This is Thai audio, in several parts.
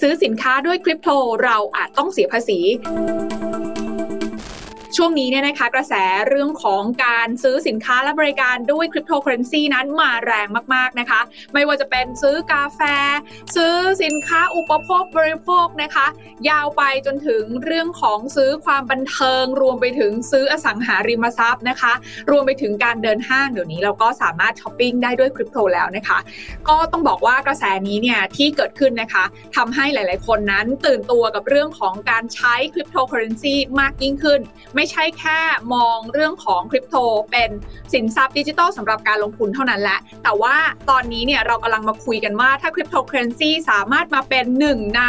ซื้อสินค้าด้วยคริปโตเราอาจต้องเสียภาษี ช่วงนี้เนี่ยนะคะกระแสเรื่องของการซื้อสินค้าและบริการด้วยคริปโตเคอเรนซีนั้นมาแรงมากๆนะคะ ไม่ว่าจะเป็นซื้อกาแฟ ซื้อสินค้าอุปโภคบริโภคนะคะ ยาวไปจนถึงเรื่องของซื้อความบันเทิง รวมไปถึงซื้ออสังหาริมทรัพย์นะคะ รวมไปถึงการเดินห้างเดี๋ยวนี้เราก็สามารถช้อปปิ้งได้ด้วยคริปโตแล้วนะคะ ก็ต้องบอกว่ากระแสนี้เนี่ยที่เกิดขึ้นนะคะทำให้หลาย ๆ คนนั้นตื่นตัวกับเรื่องของการใช้คริปโตเคอเรนซีมากยิ่งขึ้น ไม่ใช่แค่มองเรื่องของคริปโตเป็นสินทรัพย์ดิจิทัลสำหรับการลงทุนเท่านั้นแหละ แต่ว่าตอนนี้เนี่ยเรากำลังมาคุยกันว่าถ้าคริปโตเคอเรนซีสามารถมาเป็นหนึ่งใน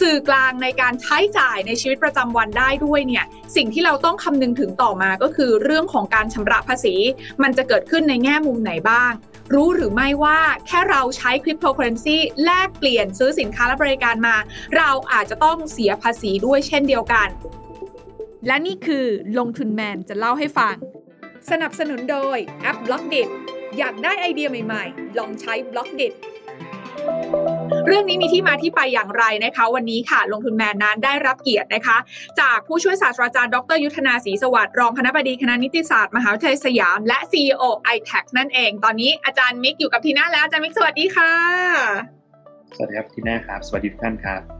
สื่อกลางในการใช้จ่ายในชีวิตประจำวันได้ด้วยเนี่ยสิ่งที่เราต้องคำนึงถึงต่อมาก็คือเรื่องของการชำระภาษี มันจะเกิดขึ้นในแง่มุมไหนบ้าง รู้หรือไม่ว่าแค่เราใช้คริปโตเคอเรนซีแลกเปลี่ยนซื้อสินค้าและบริการมา เราอาจจะต้องเสียภาษีด้วยเช่นเดียวกัน และนี่คือลงทุนแมนจะเล่าให้ฟัง สนับสนุนโดยแอป Blockdit อยากได้ไอเดียใหม่ๆ ลองใช้ Blockdit เรื่องนี้มีที่มาที่ไปอย่างไรนะคะ วันนี้ค่ะลงทุนแมนนั้นได้รับเกียรตินะคะ จากผู้ช่วยศาสตราจารย์ดรยุทธนาศรีสวัสดิ์รองคณบดีคณะนิติศาสตร์มหาวิทยาลัยสยาม และ CEO i t e c นั่นเอง ตอนนี้อาจารย์มิกอยู่กับทีน่าแล้วอาจารย์มิกสวัสดีค่ะ สวัสดีครับทีน่าครับ สวัสดีทุกท่านครับ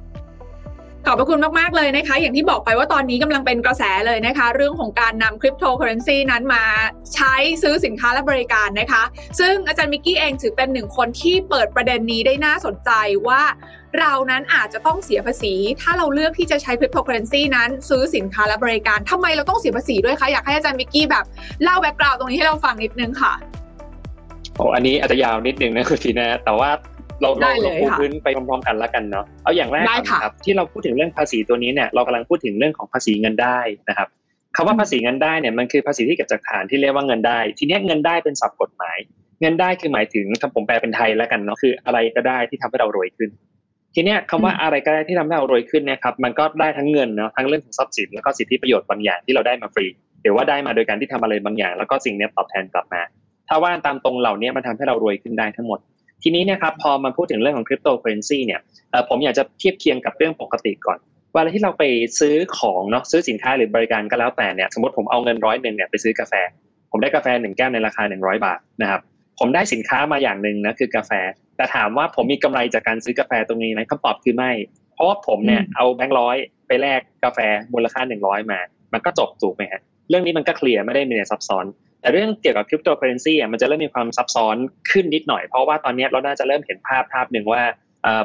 ขอบพระคุณมาก ๆ เลยนะคะ อย่างที่บอกไปว่าตอนนี้กำลังเป็นกระแสเลยนะคะ เรื่องของการนำคริปโตเคอเรนซีนั้นมาใช้ซื้อสินค้าและบริการนะคะ ซึ่งอาจารย์มิกกี้เองถือเป็นหนึ่งคนที่เปิดประเด็นนี้ได้น่าสนใจว่าเรานั้นอาจจะต้องเสียภาษี ถ้าเราเลือกที่จะใช้คริปโตเคอเรนซีนั้น ซื้อสินค้าและบริการทำไมเราต้องเสียภาษีด้วยคะ อยากให้อาจารย์มิกกี้แบบเล่า background ตรงนี้ให้เราฟังนิดนึงค่ะโอ้อันนี้อาจจะยาวนิดนึงนะคุณทีนะแต่ว่า เราเราเราปูพื้นไปพร้อมๆกันแล้วกันเนาะเอาอย่างแรกครับที่เราพูดถึงเรื่องภาษีตัวนี้เนี่ยเรากำลังพูดถึงเรื่องของภาษีเงินได้นะครับคำว่าภาษีเงินได้เนี่ยมันคือภาษีที่เกิดจากฐานที่เรียกว่าเงินได้ ทีนี้เงินได้เป็นศัพท์กฎหมาย เงินได้คือหมายถึงคำผมแปลเป็นไทยแล้วกันเนาะคืออะไรก็ได้ที่ทำให้เรารวยขึ้น ทีนี้คำว่าอะไรก็ได้ที่ทำให้เรารวยขึ้นเนี่ยครับมันก็ได้ทั้งเงินเนาะทั้งเรื่องของทรัพย์สินแล้วก็สิทธิประโยชน์บางอย่างที่เราได้มาฟรีหรือว่าได้มาโดยการที่ทำอะไรบางอย่าง แล้วก็สิ่งนี้ตอบแทนกลับมา ถ้าว่าตามตรงเหล่านี้มันทำให้เรารวยขึ้นได้ทั้งหมด ทีนี้นะครับพอมาพูดถึงเรื่องของคริปโตเคอเรนซีเนี่ยผมอยากจะเทียบเคียงกับเรื่องปกติก่อนเวลาที่เราไปซื้อของเนาะซื้อสินค้าหรือบริการก็แล้วแต่เนี่ยสมมติผมเอาเงินร้อยหนึ่งเนี่ยไปซื้อกาแฟ ผมได้กาแฟหนึ่งแก้วในราคาหนึ่งร้อยบาทนะครับผมได้สินค้ามาอย่างหนึ่งนะคือกาแฟ แต่ถามว่าผมมีกำไรจากการซื้อกาแฟตรงนี้ไหมคำตอบคือไม่ เพราะว่าผมเนี่ยเอาแบงค์ร้อยไปแลกกาแฟมูลค่าหนึ่งร้อยมา มันก็จบถูกไหมฮะเรื่องนี้มันก็เคลียร์ไม่ได้มีอะไรซับซ้อน แต่เรื่องเกี่ยวกับคริปโตเคอเรนซีอะมันจะเริ่มมีความซับซ้อนขึ้นนิดหน่อย เพราะว่าตอนนี้เราน่าจะเริ่มเห็นภาพภาพหนึ่งว่า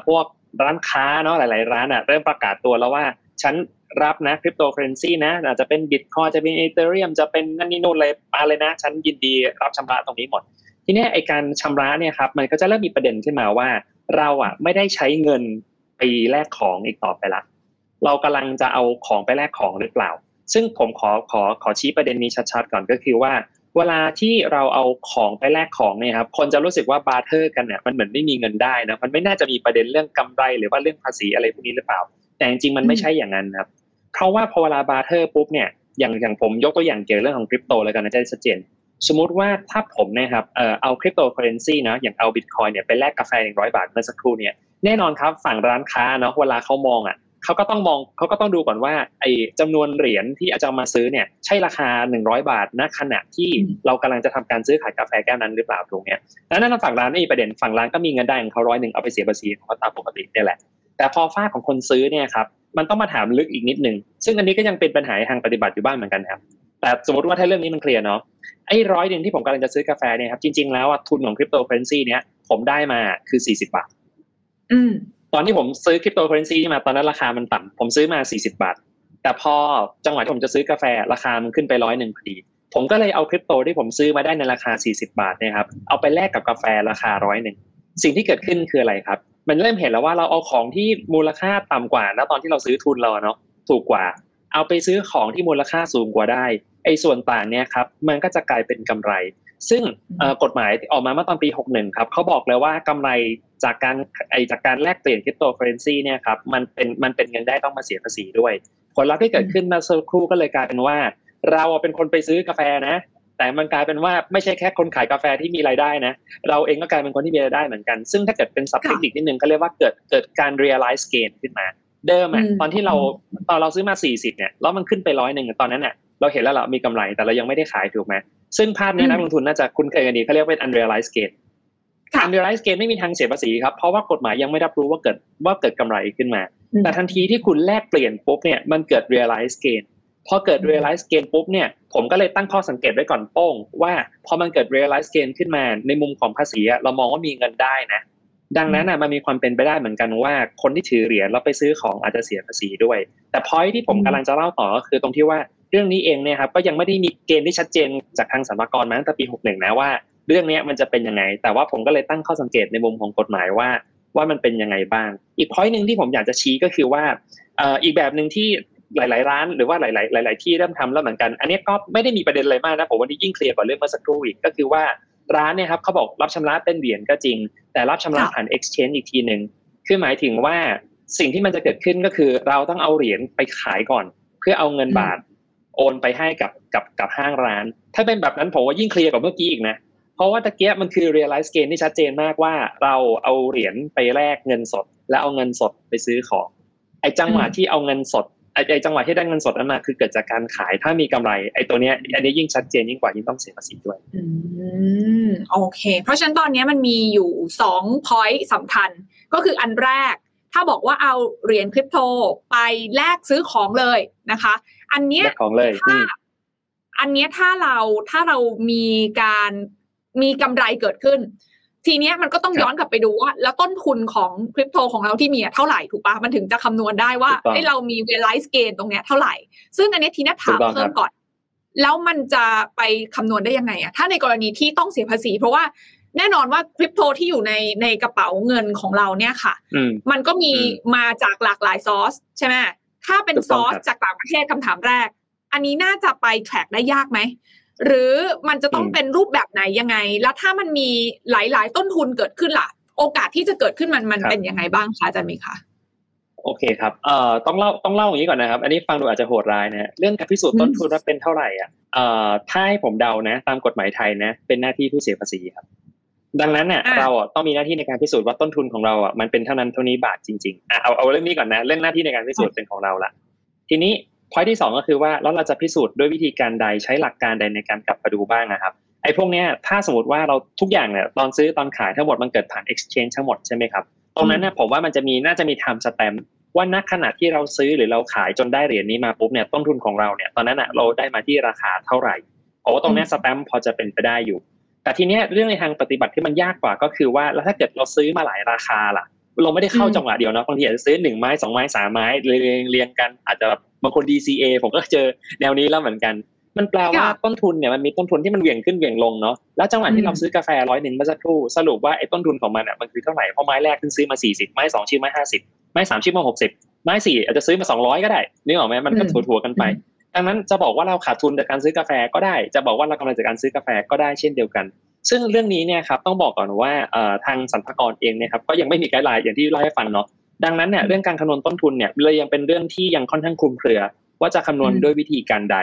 พวกร้านค้าเนาะหลาย ๆ ร้านอะเริ่มประกาศตัวแล้วว่าฉันรับนะคริปโตเคอเรนซีนะอาจจะเป็นบิตคอยน์จะเป็นอีเธอเรียมจะเป็นนั่นนี่นู่นเลยมาเลยนะ ฉันยินดีรับชำระตรงนี้หมด ทีนี้ไอการชำระเนี่ยครับมันก็จะเริ่มมีประเด็นขึ้นมาว่า เราอะไม่ได้ใช้เงินไปแลกของอีกต่อไปละเรากำลังจะเอาของไปแลกของหรือเปล่า ซึ่งผมขอขอขอชี้ประเด็นนี้ชัด ๆ ก่อนก็คือว่า เวลาที่เราเอาของไปแลกของเนี่ยครับคนจะรู้สึกว่า barter กันเนี่ยมันเหมือนไม่มีเงินได้นะมันไม่น่าจะมีประเด็นเรื่องกำไรหรือว่าเรื่องภาษีอะไรพวกนี้หรือเปล่า แต่จริงๆมันไม่ใช่อย่างนั้นครับเพราะว่าพอเวลา barter ปุ๊บเนี่ยอย่างอย่างผมยกตัวอย่างเกี่ยวเรื่องของคริปโตแล้วกันนะจะได้ชัดเจน สมมุติว่าถ้าผมนะครับเอ่อเอาคริปโตเคอเรนซีนะอย่างเอาบิตคอยน์เนี่ยไปแลกกาแฟหนึ่งร้อยบาทเมื่อสักครู่เนี่ยแน่นอนครับฝั่งร้านค้าเนาะเวลาเขามองอะ เขาก็ต้องมองเขาก็ต้องดูก่อนว่าไอ้จำนวนเหรียญที่อาจจะมาซื้อเนี่ยใช่ราคา 100 บาทณขณะที่เรากำลังจะทำการซื้อขายกาแฟแก้วนั้นหรือเปล่าตรงเนี้ยแล้วนั่นฝั่งร้านไม่มีประเด็นฝั่งร้านก็มีเงินได้ของเขาร้อยหนึ่งเอาไปเสียภาษีของเขาตามปกตินี่แหละ แต่พอฝ้าของคนซื้อเนี่ยครับมันต้องมาถามลึกอีกนิดนึงซึ่งอันนี้ก็ยังเป็นปัญหาทางปฏิบัติอยู่บ้างเหมือนกันครับแต่สมมติว่าถ้าเรื่องนี้มันเคลียร์เนาะไอ้ร้อยหนึ่งที่ผมกำลังจะซื้อกาแฟเนี่ยครับจริงๆแล้วทุนของคริปโตเคอเรนซีเนี่ยผมได้มาคือ40บาท อืม ตอนที่ผมซื้อคริปโตเคอเรนซีมาตอนนั้นราคามันต่ำผมซื้อมา40บาท แต่พอจังหวะที่ผมจะซื้อกาแฟราคามันขึ้นไปร้อยหนึ่งพอดี ผมก็เลยเอาคริปโตที่ผมซื้อมาได้ในราคา40บาทนะครับเอาไปแลกกับกาแฟราคาร้อยหนึ่งสิ่งที่เกิดขึ้นคืออะไรครับ มันเริ่มเห็นแล้วว่าเราเอาของที่มูลค่าต่ำกว่านะตอนที่เราซื้อทุนเราเนาะถูกกว่า เอาไปซื้อของที่มูลค่าสูงกว่าได้ไอ้ส่วนต่างเนี่ยครับมันก็จะกลายเป็นกำไร ซึ่งกฎหมายออกมาเมื่อตอนปี 61 ครับเขาบอกเลยว่ากำไรจากการไอจากการแลกเปลี่ยนคริปโตเคอเรนซีเนี่ยครับมันเป็นมันเป็นเงินได้ต้องมาเสียภาษีด้วย ผลลัพธ์ที่เกิดขึ้นมาสักครู่ก็เลยกลายเป็นว่า เราเป็นคนไปซื้อกาแฟนะ แต่มันกลายเป็นว่าไม่ใช่แค่คนขายกาแฟที่มีรายได้นะ เราเองก็กลายเป็นคนที่มีรายได้เหมือนกัน ซึ่งถ้าเกิดเป็นสับเทคนิคนิดนึงก็เรียกว่าเกิดเกิดการ realize gain ขึ้นมาเดิมอะตอนที่เราตอนเราซื้อมา 40เนี่ยแล้วมันขึ้นไปร้อยหนึ่งตอนนั้นเนี่ย เราเห็นแล้วเรามีกำไรแต่เรายังไม่ได้ขายถูกไหมซึ่งภาพนี้นักลงทุนน่าจะคุ้นเคยกันดีเขาเรียกว่า unrealized gain unrealized gain ไม่มีทางเสียภาษีครับเพราะว่ากฎหมายยังไม่รับรู้ว่าเกิดว่าเกิดกำไรขึ้นมา แต่ทันทีที่คุณแลกเปลี่ยนปุ๊บเนี่ยมันเกิด realized gain พอเกิด realize gain ปุ๊บเนี่ยผมก็เลยตั้งข้อสังเกตไว้ก่อนโป้ง ว่าพอมันเกิด realize gain ขึ้นมาในมุมของภาษีเรามองว่ามีเงินได้นะดังนั้นอะมันมีความเป็นไปได้เหมือนกันว่าคนที่ถือเหรียญแล้วไปซื้อของอาจจะเสียภาษีด้วย แต่พอยที่ผมกำลังจะเล่าต่อก็คือตรงที่ว่าเรื่องนี้เองเนี่ยครับก็ยังไม่ได้มีเกณฑ์ที่ชัดเจนจากทางสรรพากรมาตั้งแต่ปี 61 นะว่า เรื่องนี้มันจะเป็นยังไง แต่ว่าผมก็เลยตั้งข้อสังเกตในมุมของกฎหมายว่า ว่ามันเป็นยังไงบ้าง อีกพอยหนึ่งที่ผมอยากจะชี้ก็คือว่าอีกแบบหนึ่งที่หลาย ๆ ร้านหรือว่าหลาย ๆ หลาย ๆ ที่เริ่มทำแล้วเหมือนกัน อันนี้ก็ไม่ได้มีประเด็นอะไรมากนะผมวันนี้ยิ่งเคลียร์กว่าเรื่องเมื่อสักครู่อีกก็คือว่าร้านเนี่ยครับเขาบอกรับชำระเป็นเหรียญก็จริง แต่รับชำระผ่าน exchange อีกทีหนึ่งคือหมายถึงว่าสิ่งที่มันจะเกิดขึ้นก็คือ เราต้องเอาเหรียญไปขายก่อน เพื่อเอาเงินบาท โอนไปให้กับกับกับห้างร้าน ถ้าเป็นแบบนั้นผมว่ายิ่งเคลียร์กว่าเมื่อกี้อีกนะ เพราะว่าตะเกียบมันคือ realize gain ที่ชัดเจนมากว่าเราเอาเหรียญไปแลกเงินสด แล้วเอาเงินสดไปซื้อของ ไอ้จังหวะที่เอาเงินสดไอ้จังหวะที่ได้เงินสดนั้นมาคือเกิดจากการขายถ้ามีกำไรไอ้ตัวเนี้ยอันนี้ยิ่งชัดเจนยิ่งกว่ายิ่งต้องเสียภาษีด้วยอืมโอเค เพราะฉะนั้นตอนนี้มันมีอยู่สองพอยต์สำคัญก็คืออันแรก ถ้าบอกว่าเอาเหรียญคริปโตไปแลกซื้อของเลยนะคะ อันเนี้ยของเลยถ้าอันเนี้ยถ้าเราถ้าเรามีการมีกำไรเกิดขึ้น ทีเนี้ยมันก็ต้องย้อนกลับไปดูว่า แล้วต้นทุนของคริปโตของเราที่มีเท่าไหร่ถูกปะมันถึงจะคำนวณได้ว่าให้เรามีเวลไลซ์เกนตรงเนี้ยเท่าไหร่ ซึ่งอันนี้ทีน่าถามเพิ่มก่อน แล้วมันจะไปคำนวณได้ยังไงอะถ้าในกรณีที่ต้องเสียภาษี เพราะว่าแน่นอนว่าคริปโตที่อยู่ในในกระเป๋าเงินของเราเนี่ยค่ะ มันก็มีมาจากหลากหลายซอสใช่ไหม ถ้าเป็นซอสจากต่างประเทศคำถามแรก อันนี้น่าจะไปแทร็กได้ยากไหมหรือมันจะต้องเป็นรูปแบบไหนยังไง แล้วถ้ามันมีหลาย ๆ ต้นทุนเกิดขึ้นล่ะ โอกาสที่จะเกิดขึ้นมันมันเป็นยังไงบ้างคะอาจารย์มีคะโอเคครับ เอ่อ ต้องเล่า ต้องเล่าอย่างนี้ก่อนนะครับ อันนี้ฟังดูอาจจะโหดร้ายนะ เรื่องการพิสูจน์ต้นทุนว่าเป็นเท่าไหร่อะ เอ่อ ถ้าให้ผมเดานะ ตามกฎหมายไทยนะ เป็นหน้าที่ผู้เสียภาษีครับ ดังนั้นเนี่ยเราอะต้องมีหน้าที่ในการพิสูจน์ว่าต้นทุนของเราอะมันเป็นเท่านั้นเท่านี้บาทจริงๆอะเอาเอาเรื่องนี้ก่อนนะเรื่องหน้าที่ในการพิสูจน์เป็นของเราละทีนี้พอยที่สองก็คือว่าแล้วเราจะพิสูจน์ด้วยวิธีการใดใช้หลักการใดในการกลับมาดูบ้างนะครับไอ้พวกนี้ถ้าสมมติว่าเราทุกอย่างเนี่ยตอนซื้อตอนขายทั้งหมดมันเกิดผ่าน exchange ทั้งหมดใช่ไหมครับตรงนั้นเนี่ยผมว่ามันจะมีน่าจะมี time stamp ว่าณขณะที่เราซื้อหรือเราขายจนได้เหรียญนี้มาปุ๊บเนี่ยต้นทุนของเราเนี่ยตอนนั้นอะเราได้มาที่ราคาเท่าไหร่โอ้ตรงนี้สแตมป์พอจะเป็นไปได้อยู่ แต่ทีเนี้ยเรื่องในทางปฏิบัติที่มันยากกว่าก็คือว่าแล้วถ้าเกิดเราซื้อมาหลายราคาล่ะ เราไม่ได้เข้าจังหวะเดียวนะบางทีอาจจะซื้อหนึ่งไม้สองไม้สามไม้เรียงเรียงกัน อาจจะแบบบางคน DCA ผมก็เจอแนวนี้แล้วเหมือนกัน มันแปลว่าต้นทุนเนี่ยมันมีต้นทุนที่มันเหวี่ยงขึ้นเหวี่ยงลงเนาะแล้วจังหวะที่เราซื้อกาแฟร้อยหนึ่งเมื่อสักครู่สรุปว่าไอ้ต้นทุนของมันอะมันคือเท่าไหร่เพราะไม้แรกขึ้นซื้อมาสี่สิบไม้สองชิ้นไม้ห้าสิบไม้สามชิ้นมาหกสิบไม้สี่อาจจะซื้อมาสองร้อยก็ได้นึกออกไหมมันก็ถัวๆกันไป ดังนั้นจะบอกว่าเราขาดทุนจากการซื้อกาแฟก็ได้ จะบอกว่าเรากำไรจากการซื้อกาแฟก็ได้เช่นเดียวกัน ซึ่งเรื่องนี้เนี่ยครับต้องบอกก่อนว่าทางสรรพากรเองเนี่ยครับก็ยังไม่มีไกด์ไลน์อย่างที่เล่าให้ฟังเนาะดังนั้นเนี่ยเรื่องการคำนวณต้นทุนเนี่ยเลยยังเป็นเรื่องที่ยังค่อนข้างคลุมเครือ ว่าจะคำนวณด้วยวิธีการใด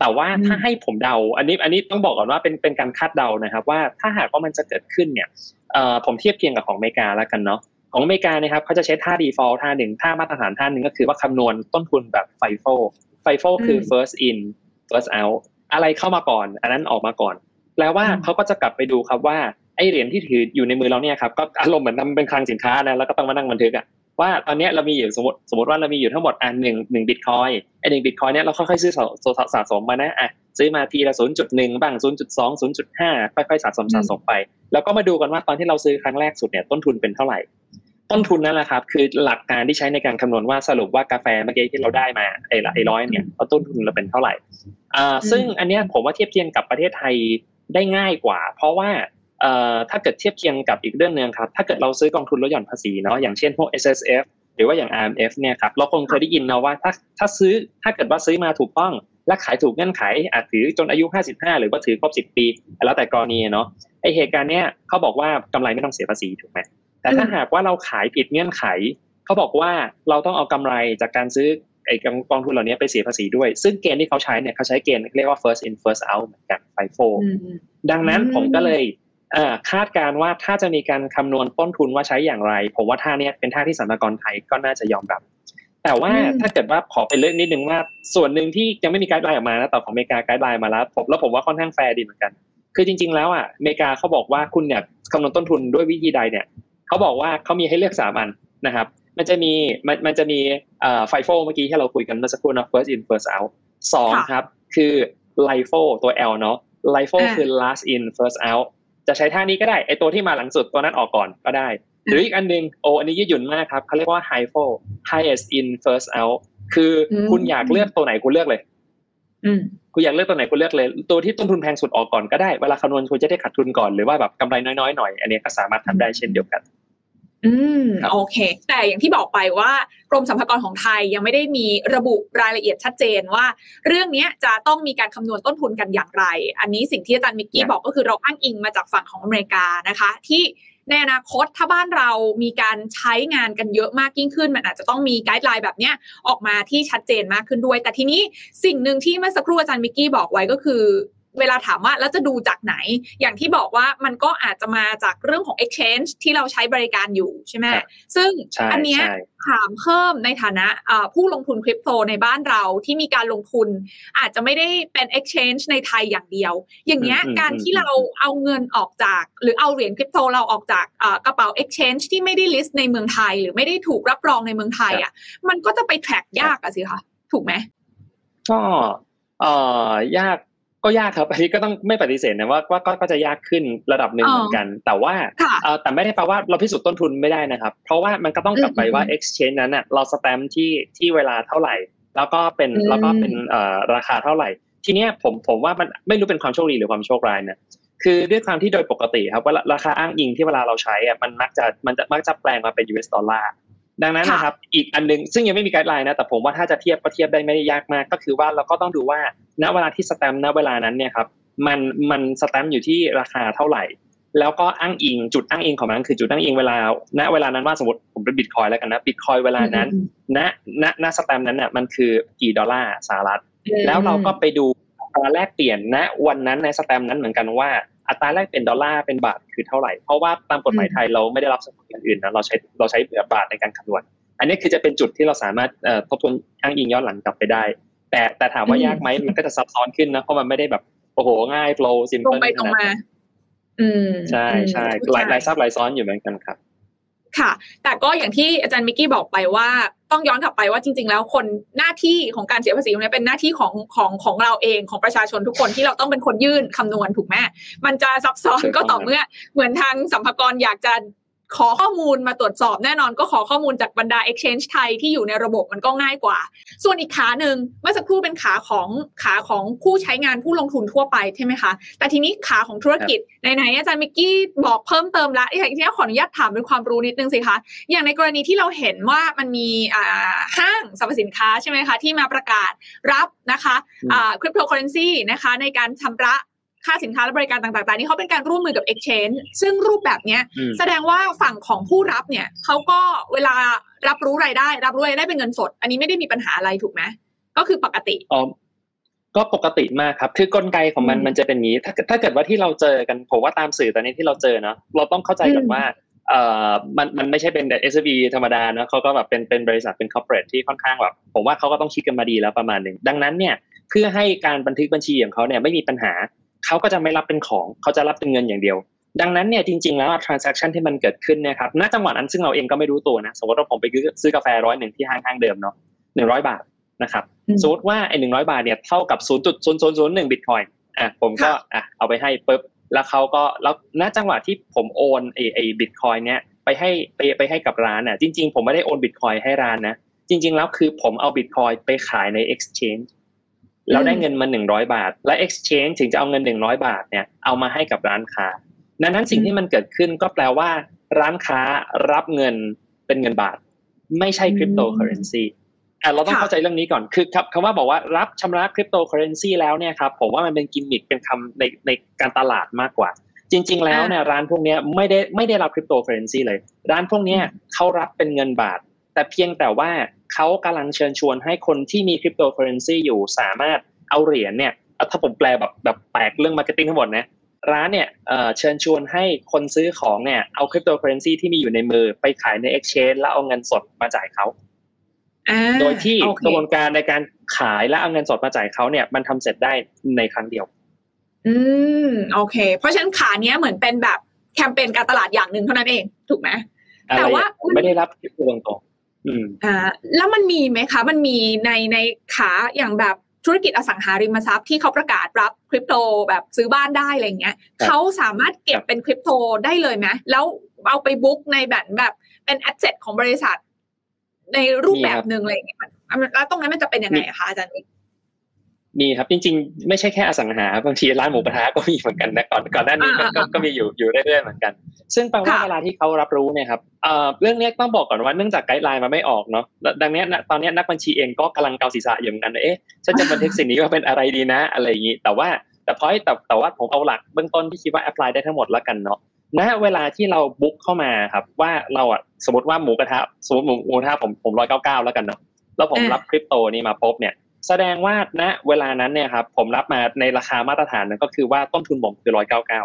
แต่ว่าถ้าให้ผมเดา อันนี้อันนี้ต้องบอกก่อนว่าเป็นเป็นการคาดเดานะครับ ว่าถ้าหากว่ามันจะเกิดขึ้นเนี่ยผมเทียบเคียงกับของอเมริกาแล้วกันเนาะของอเมริกานะครับเขาจะใช้ท่า default ท่าหนึ่งท่ามาตรฐานท่าหนึ่งก็คือว่าคำนวณต้นทุนแบบ FIFO FIFO คือ first in first out อะไรเข้ามาก่อน อันนั้นออกมาก่อน แปลว่าเขาก็จะกลับไปดูครับว่าไอเหรียญที่ถืออยู่ในมือเราเนี่ยครับก็อารมณ์เหมือนนำเป็นคลังสินค้านะแล้วก็ต้องมานั่งบันทึกอะว่าตอนนี้เรามีอยู่สมมติสมมติว่าเรามีอยู่ทั้งหมดอันหนึ่งหนึ่งบิตคอยไอหนึ่งบิตคอยเนี่ยเราค่อยๆซื้อสะสมมานะอะซื้อมาทีละศูนย์จุดหนึ่งบ้างศูนย์จุดสองศูนย์จุดห้าค่อยๆสะสมสะสมไป แล้วก็มาดูกันว่าตอนที่เราซื้อครั้งแรกสุดเนี่ยต้นทุนเป็นเท่าไหร่ ต้นทุนนั่นแหละครับ คือหลักการที่ใช้ในการคำนวณว่าสรุปว่ากาแฟเมื่อกี้ที่เราได้มาไอ้ละไอ้ร้อยเนี่ยต้นทุนเราเป็นเท่าไหร่อ่าซึ่งอันเนี้ยผมว่าเทียบเทียงกับประเทศไทยได้ง่ายกว่า เพราะว่าถ้าเกิดเทียบเคียงกับอีกเรื่องหนึ่งครับถ้าเกิดเราซื้อกองทุนลดหย่อนภาษีเนาะอย่างเช่นพวก S S F หรือว่าอย่าง R M F เนี่ยครับเราคงเคยได้ยินนะว่าถ้าถ้าซื้อถ้าเกิดว่าซื้อมาถูกต้องและขายถูกเงื่อนไขอาจถือจนอายุ 55 หรือว่าถือครบ 10 ปี แล้วแต่กรณีเนาะไอเหตุการณ์เนี้ยเขาบอกว่ากำไรไม่ต้องเสียภาษีถูกไหม แต่ถ้าหากว่าเราขายผิดเงื่อนไข เขาบอกว่าเราต้องเอากำไรจากการซื้อไอ้กองทุนเหล่านี้ไปเสียภาษีด้วย ซึ่งเกณฑ์ที่เขาใช้เนี่ยเขาใช้เกณฑ์เรียกว่า first in first out เหมือนกันไฟโฟดังนั้นผมก็เลยคาดการว่าถ้าจะมีการคำนวณต้นทุนว่าใช้อย่างไร ผมว่าท่านี้เป็นท่าที่สรรพากรไทยก็น่าจะยอมรับ แต่ว่าถ้าเกิดว่าขอไปเลือกนิดนึงว่า ส่วนหนึ่งที่ยังไม่มี guideline ออกมานะแต่ของอเมริกา guideline มาแล้วผมแล้วผมว่าค่อนข้างแฟร์ดีเหมือนกัน คือจริง ๆ แล้วอะอเมริกาเขาบอกว่าคุณเนี่ยคำนวณต้นทุนด้วยวิธีใดเนี่ย เขาบอกว่าเขามีให้เลือกสามอันนะครับ มันจะมีมันมันจะมี FIFO เมื่อกี้ที่เราคุยกันเมื่อสักครู่นะ first in first out สองครับ คือ LIFO ตัว L เนาะ LIFO คือ last in first out จะใช้ท่านี้ก็ได้ไอตัวที่มาหลังสุดตัวนั้นออกก่อนก็ได้ หรืออีกอันนึงโอ้อันนี้ยืดหยุ่นมากครับเขาเรียกว่า high fall highest in first out คือคุณอยากเลือกตัวไหนคุณเลือกเลยคุณอยากเลือกตัวไหนคุณเลือกเลย ตัวที่ต้นทุนแพงสุดออกก่อนก็ได้ เวลาคำนวณคุณจะได้ขาดทุนก่อนหรือว่าแบบกำไรน้อยๆหน่อย อันนี้ก็สามารถทำได้เช่นเดียวกัน อืมโอเค แต่อย่างที่บอกไปว่ากรมสรรพากรของไทยยังไม่ได้มีระบุรายละเอียดชัดเจนว่า เรื่องนี้จะต้องมีการคำนวณต้นทุนกันอย่างไร อันนี้สิ่งที่อาจารย์มิกกี้บอกก็คือเราอ้างอิงมาจากฝั่งของอเมริกานะคะ ที่ในอนาคตถ้าบ้านเรามีการใช้งานกันเยอะมากยิ่งขึ้น มันอาจจะต้องมีไกด์ไลน์แบบนี้ออกมาที่ชัดเจนมากขึ้นด้วย แต่ทีนี้สิ่งหนึ่งที่เมื่อสักครู่อาจารย์มิกกี้บอกไว้ก็คือ เวลาถามว่าแล้วจะดูจากไหน อย่างที่บอกว่ามันก็อาจจะมาจากเรื่องของ exchange ที่เราใช้บริการอยู่ใช่ไหมซึ่งอันนี้ถามเพิ่มในฐานะผู้ลงทุนคริปโตในบ้านเราที่มีการลงทุน อาจจะไม่ได้เป็น exchange ในไทยอย่างเดียว อย่างเงี้ยการที่เราเอาเงินออกจาก หรือเอาเหรียญคริปโตเราออกจากกระเป๋า exchange ที่ไม่ได้ list ในเมืองไทย หรือไม่ได้ถูกรับรองในเมืองไทยอะมันก็จะไป track ยากอะสิคะถูกไหมก็เอ่อยาก ก็ยากครับอันนี้ก็ต้องไม่ปฏิเสธนะว่าว่าก็จะยากขึ้นระดับหนึ่งเหมือนกัน แต่ว่าแต่ไม่ได้แปลว่าเราพิสูจน์ต้นทุนไม่ได้นะครับ เพราะว่ามันก็ต้องกลับไปว่า exchange นั้นอะเราสแตมที่ที่เวลาเท่าไหร่ แล้วก็เป็นแล้วก็เป็นราคาเท่าไหร่ ทีเนี้ยผมผมว่ามันไม่รู้เป็นความโชคดีหรือความโชคร้ายนะคือด้วยความที่โดยปกติครับว่าราคาอ้างอิงที่เวลาเราใช้อะมันมักจะมันจะมักจะแปลงมาเป็น US dollar ดังนั้นนะครับอีกอันนึงซึ่งยังไม่มี guideline นะแต่ผมว่าถ้าจะเทียบก็เทียบได้ไม่ได้ยากมาก ก็คือว่าเราก็ต้องดูว่าณเวลาที่สแตมป์ณเวลานั้นเนี่ยครับมันมันสแตมป์อยู่ที่ราคาเท่าไหร่ แล้วก็อ้างอิงจุดอ้างอิงของมันคือจุดอ้างอิงเวลาณเวลานั้นว่าสมมติผมเป็นบิตคอยน์แล้วกันนะบิตคอยน์เวลานั้นณณณสแตมป์นั้นน่ะมันคือกี่ดอลลาร์สหรัฐ แล้วเราก็ไปดูอัตราแลกเปลี่ยนณวันนั้นในสแตมป์นั้นเหมือนกันว่า อัตราแลกเป็นดอลลาร์เป็นบาทคือเท่าไหร่ เพราะว่าตามกฎหมายไทยเราไม่ได้รับสกุลอื่นนะเราใช้เราใช้บาทในการคำนวณ อันนี้คือจะเป็นจุดที่เราสามารถทบทวนอ้างอิงย้อนหลังกลับไปได้ แต่แต่ถามว่ายากไหมมันก็จะซับซ้อนขึ้นนะเพราะมันไม่ได้แบบโอ้โหง่าย flow simple ขนาดนั้นใช่ใช่หลายหลายซับหลายซ้อนอยู่เหมือนกันครับ ค่ะ แต่ก็อย่างที่อาจารย์มิกกี้บอกไปว่าต้องย้อนกลับไปว่าจริง ๆ แล้วคนหน้าที่ของการเสียภาษีตรงนี้เป็นหน้าที่ของของของเราเองของประชาชนทุกคนที่เราต้องเป็นคนยื่นคำนวณถูกไหมมันจะซับซ้อนก็ต่อเมื่อ เหมือนทางสัมภาระอยากจะ ขอข้อมูลมาตรวจสอบแน่นอนก็ขอข้อมูลจากบรรดา Exchange ไทยที่อยู่ในระบบมันก็ง่ายกว่า ส่วนอีกขาหนึ่งเมื่อสักครู่เป็นขาของขาของผู้ใช้งานผู้ลงทุนทั่วไปใช่ไหมคะแต่ทีนี้ขาของธุรกิจไหนๆอาจารย์มิกกี้บอกเพิ่มเติมละอย่างที่ขออนุญาตถามเป็นความรู้นิดนึงสิคะอย่างในกรณีที่เราเห็นว่ามันมีห้างสรรพสินค้าใช่ไหมคะที่มาประกาศรับนะคะคริปโตเคอเรนซีนะคะในการชำระ ค่าสินค้าและบริการต่างๆ นี่เขาเป็นการร่วมมือกับ Exchange ซึ่งรูปแบบนี้แสดงว่าฝั่งของผู้รับเนี่ยเขาก็เวลารับรู้รายได้ รับรู้รายได้เป็นเงินสด อันนี้ไม่ได้มีปัญหาอะไรถูกไหมก็คือปกติอ๋อก็ปกติมากครับ คือกลไกของมันมันจะเป็นอย่างนี้ ถ้าถ้าเกิดว่าที่เราเจอกันผมว่าตามสื่อตอนนี้ที่เราเจอเนาะเราต้องเข้าใจก่อนว่าเอ่อมันมันไม่ใช่เป็น s อ b ธรรมดานะเขาก็แบบเป็นเป็นบริษัทเป็น corporate ที่ค่อนข้างแบบผมว่าเขาก็ต้องคิดกันมาดีแล้วประมาณหนึ่งดังนั้นเนี่ยเพื่อให้การบันทึกบัญชีของเขาเนี่ยไม่มีปัญหา เขาก็จะไม่รับเป็นของเขาจะรับเป็นเงินอย่างเดียว ดังนั้นเนี่ยจริงๆแล้ว transaction ที่มันเกิดขึ้นนะครับณจังหวะนั้นซึ่งเราเองก็ไม่รู้ตัวนะสมมติว่าผมไปซื้อกาแฟร้อยหนึ่งที่ห้างห้างเดิมเนาะหนึ่งร้อยบาทนะครับสมมติว่าไอ้หนึ่งร้อยบาทเนี่ยเท่ากับศูนย์จุดศูนย์ศูนย์ศูนย์หนึ่งบิตคอยน์อะผมก็อะเอาไปให้ปุ๊บแล้วเขาก็แล้วณจังหวะที่ผมโอนไอ้ไอ้บิตคอยน์เนี่ยไปให้ไปไปให้กับร้านอะจริง ๆ ผมไม่ได้โอนบิตคอยน์ให้ร้านนะจริง ๆ แล้วคือผมเอาบิตคอยน์ไปขายใน exchange แล้วได้เงินมาหนึ่งร้อยบาท และ exchange ถึงจะเอาเงินหนึ่งร้อยบาทเนี่ยเอามาให้กับร้านค้าดังนั้นสิ่งที่มันเกิดขึ้นก็แปลว่า ร้านค้ารับเงินเป็นเงินบาท ไม่ใช่คริปโตเคอเรนซีเราต้องเข้าใจเรื่องนี้ก่อนคือคำว่าบอกว่ารับชำระคริปโตเคอเรนซีแล้วเนี่ยครับผมว่ามันเป็นกิมมิคเป็นคำในในการตลาดมากกว่า จริง ๆ แล้วเนี่ยร้านพวกนี้ไม่ได้ไม่ได้รับคริปโตเคอเรนซีเลย ร้านพวกนี้เขารับเป็นเงินบาท แต่เพียงแต่ว่า เขากำลังเชิญชวนให้คนที่มีคริปโตเคอเรนซีอยู่สามารถเอาเหรียญเนี่ยถ้าผมแปลแบบแบบแปลกเรื่อง marketing ทั้งหมดนะร้านเนี่ยเชิญชวนให้คนซื้อของเนี่ยเอาคริปโตเคอเรนซีที่มีอยู่ในมือไปขายใน Exchange แล้วเอาเงินสดมาจ่ายเขาโดยที่กระบวนการในการขายและเอาเงินสดมาจ่ายเขาเนี่ยมันทำเสร็จได้ในครั้งเดียว อืมโอเค เพราะฉะนั้นขาเนี้ยเหมือนเป็นแบบแคมเปญการตลาดอย่างหนึ่งเท่านั้นเอง ถูกไหมแต่ว่าไม่ได้รับคริปโตตรง อ่าแล้วมันมีไหมคะ มันมีในในขาอย่างแบบธุรกิจอสังหาริมทรัพย์ที่เขาประกาศรับคริปโตแบบซื้อบ้านได้อะไรเงี้ยเขาสามารถเก็บเป็นคริปโตได้เลยไหมแล้วเอาไป book ในแบบแบบเป็น asset ของบริษัท ในรูปแบบหนึ่งอะไรเงี้ยแล้วตรงนั้นมันจะเป็นยังไงคะอาจารย์ มีครับจริง ๆ ไม่ใช่แค่อสังหาบางทีร้านหมูกระทะก็มีเหมือนกันนะก่อนก่อนหน้านี้ก็ก็มีอยู่อยู่เรื่อยๆเหมือนกัน ซึ่งแปลว่าเวลาที่เขารับรู้เนี่ยครับเรื่องนี้ต้องบอกก่อนว่าเนื่องจาก guideline มาไม่ออกเนาะดังนี้ตอนนี้นักบัญชีเองก็กำลังเกาศีรษะอยู่เหมือนกันเอ๊ะฉันจะบันทึกสิ่งนี้ว่าเป็นอะไรดีนะ อะไรอย่างนี้ แต่ว่าแต่พอยแต่แต่ว่าผมเอาหลักเบื้องต้นที่คิดว่าแอพพลายได้ทั้งหมดแล้วกันเนาะณเวลาที่เราบุ๊กเข้ามาครับ ว่าเราอะสมมติว่าหมูกระทะสมมติหมูกระทะผมผมร้อยเก้าเก้าแล้วกันเนาะแล้วผมรับคริปโตนี่มาพบเนี่ย แสดงว่าณเวลานั้นเนี่ยครับ ผมรับมาในราคามาตรฐานนั้นก็คือว่าต้นทุนผมคือร้อยเก้าเก้า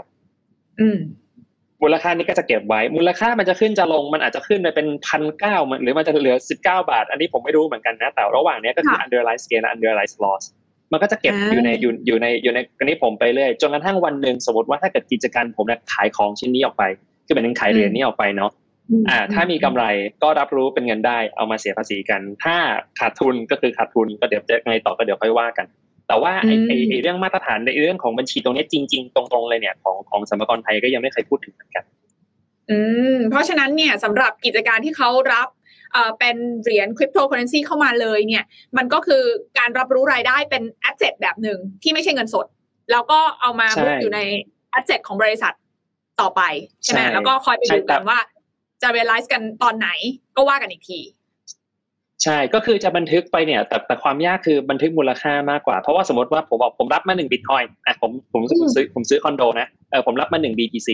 มูลค่านี้ก็จะเก็บไว้ มูลค่ามันจะขึ้นจะลงมันอาจจะขึ้นไปเป็นพันเก้าหรือมันจะเหลือสิบเก้าบาท อันนี้ผมไม่รู้เหมือนกันนะ แต่ระหว่างนี้ก็คือ underlying gain และ underlying loss มันก็จะเก็บอยู่ในอยู่อยู่ในอยู่ในกรณีผมไปเรื่อยจนกระทั่งวันหนึ่งสมมติว่าถ้าเกิดกิจการผมเนี่ยขายของชิ้นนี้ออกไป คือเป็นขายเหรียญนี้ออกไปเนาะ อ่าถ้ามีกำไรก็รับรู้เป็นเงินได้เอามาเสียภาษีกัน ถ้าขาดทุนก็คือขาดทุนก็เดี๋ยวจะไงต่อก็เดี๋ยวค่อยว่ากัน แต่ว่าไอ้ไอ้เรื่องมาตรฐานในเรื่องของบัญชีตรงนี้จริง ๆ ตรงๆเลยเนี่ยของของสมรกรไทยก็ยังไม่เคยพูดถึงเหมือนกัน อืมเพราะฉะนั้นเนี่ยสำหรับกิจการที่เขารับเอ่อเป็นเหรียญคริปโตเคอเรนซีเข้ามาเลยเนี่ยมันก็คือการรับรู้รายได้เป็น asset แบบหนึ่งที่ไม่ใช่เงินสด แล้วก็เอามา book อยู่ใน asset ของบริษัทต่อไปใช่ไหมแล้วก็คอยไปดูกันว่า จะ realize กันตอนไหนก็ว่ากันอีกทีใช่ก็คือจะบันทึกไปเนี่ย แต่แต่ความยากคือบันทึกมูลค่ามากกว่า เพราะว่าสมมติว่าผมบอกผมรับมาหนึ่งบิตคอยน์อะผมผมซื้อผมซื้อคอนโดนะเออผมรับมาหนึ่ง BTC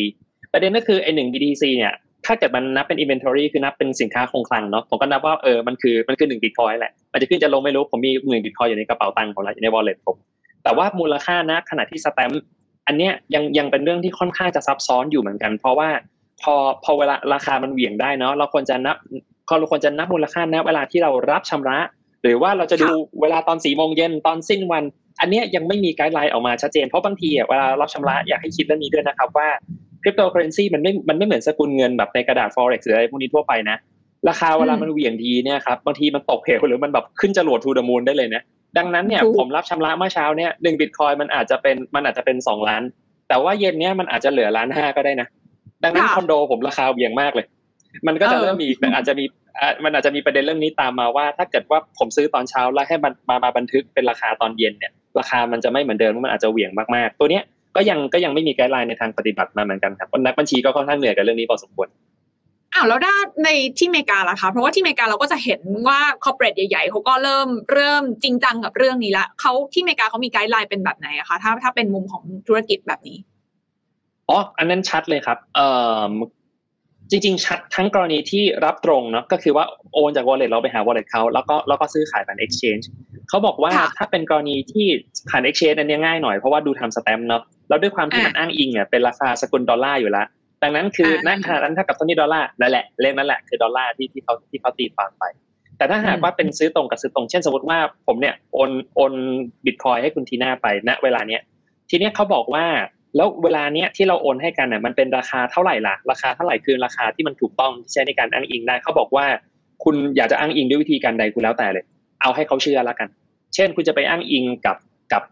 ประเด็นก็คือไอ้หนึ่ง BTC เนี่ยถ้าเกิดมันนับเป็น inventory คือนับเป็นสินค้าคงคลังเนาะผมก็นับว่าเออมันคือมันคือหนึ่งบิตคอยแหละมันจะขึ้นจะลงไม่รู้ผมมีหนึ่งบิตคอยอยู่ในกระเป๋าตังค์ผมแล้วอยู่ใน wallet ผมแต่ว่ามูลค่านะขณะที่สแตมอันเนี้ยยังยังเป็นเรื่องที่ค่อนข้างจะซับซ้อนอยู่เหมือนกัน เพราะว่า พอพอเวลาราคามันเหวี่ยงได้เนาะเราควรจะนับเราควรจะนับมูลค่านะเวลาที่เรารับชำระ หรือว่าเราจะดูเวลาตอนสี่โมงเย็นตอนสิ้นวัน อันนี้ยังไม่มี guideline ออกมาชัดเจนเพราะบางทีอะเวลารับชำระอยากให้คิดเรื่องนี้ด้วยนะครับว่าคริปโตเคอเรนซีมันไม่มันไม่เหมือนสกุลเงินแบบในกระดาษ forex หรืออะไรพวกนี้ทั่วไปนะราคาเวลามันเหวี่ยงทีเนี่ยครับบางทีมันตกเหวหรือมันแบบขึ้นจรวด to the moon ได้เลยนะดังนั้นเนี่ยผมรับชำระเมื่อเช้าเนี่ยหนึ่งบิตคอยน์มันอาจจะเป็นมันอาจจะเป็นสองล้าน แต่ว่าเย็นเนี้ยมันอาจจะเหลือล้านห้าก็ได้นะ ดังนั้นคอนโดผมราคาเบี่ยงมากเลย มันก็จะเริ่มมีอาจจะมีมันอาจจะมีประเด็นเรื่องนี้ตามมาว่า ถ้าเกิดว่าผมซื้อตอนเช้าแล้วให้มันมามาบันทึกเป็นราคาตอนเย็นเนี่ย ราคามันจะไม่เหมือนเดิมมันอาจจะเหวี่ยงมากๆ ตัวเนี้ยก็ยังก็ยังไม่มี guideline ในทางปฏิบัติมาเหมือนกันครับนักบัญชีก็ค่อนข้างเหนื่อยกับเรื่องนี้พอสมควรอ้าวแล้วด้านในที่อเมริกาล่ะคะเพราะว่าที่อเมริกาเราก็จะเห็นว่า corporate ใหญ่ๆเขาก็เริ่มเริ่มจริงจังกับเรื่องนี้ละเขาที่อเมริกาเขามี guideline เป็นแบบไหนอะคะถ้าถ้าเป็นมุมของธุรกิจแบบนี้ อ๋ออันนั้นชัดเลยครับเอ่อจริงๆ ชัดทั้งกรณีที่รับตรงเนาะก็คือว่าโอนจาก wallet เราไปหา wallet เขาแล้วก็แล้วก็ซื้อขายผ่าน exchange เขาบอกว่าถ้าเป็นกรณีที่ผ่าน exchange อันนี้ง่ายหน่อยเพราะว่าดูทำสแตมป์เนาะแล้วด้วยความที่มันอ้างอิงเนี่ยเป็นราคาสกุลดอลลาร์อยู่แล้วดังนั้นคือณขณะนั้นถ้ากับตัวนี้ดอลลาร์นั่นแหละเลขนั่นแหละคือดอลลาร์ที่ที่เขาที่เขาตีความไป แต่ถ้าหากว่าเป็นซื้อตรงกับซื้อตรงเช่นสมมติว่าผมเนี่ยโอนโอนบิตคอยให้คุณทีน่าไปณเวลาเนี้ยทีเนี้ยเขาบอกว่า แล้วเวลาเนี้ยที่เราโอนให้กันน่ะมันเป็นราคาเท่าไหร่ล่ะราคาเท่าไหร่คือราคาที่มันถูกต้องที่ใช้ในการอ้างอิงได้เขาบอกว่า คุณอยากจะอ้างอิงด้วยวิธีการใดคุณแล้วแต่เลย เอาให้เขาเชื่อแล้วกัน เช่น คุณจะไปอ้างอิงกับกับ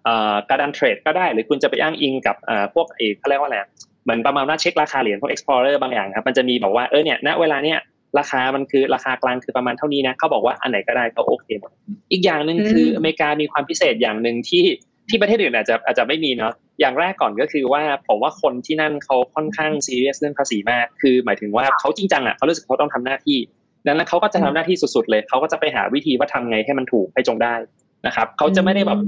การดันเทรดก็ได้ หรือคุณจะไปอ้างอิงกับพวกเอกเขาเรียกว่าอะไรเหมือนประมาณว่าเช็คราคาเหรียญพวก explorer บางอย่างครับมันจะมีบอกว่าเออเนี่ยณเวลาเนี้ยราคามันคือราคากลางคือประมาณเท่านี้นะเขาบอกว่าอันไหนก็ได้ก็โอเคหมดอีกอย่างหนึ่งคืออเมริกามีความพิเศษอย่างหนึ่งที่ ที่ประเทศอื่นอาจจะอาจจะไม่มีเนาะอย่างแรกก่อนก็คือว่าผมว่าคนที่นั่นเขาค่อนข้างซีเรียสเรื่องภาษีมาก คือ หมายถึงว่าเขาจริงจังอะเขารู้สึกเขาต้องทำหน้าที่ดังนั้นเขาก็จะทำหน้าที่สุดๆเลยเขาก็จะไปหาวิธีว่าทำไงให้มันถูกให้จงได้นะครับเขาจะไม่ได้แบบ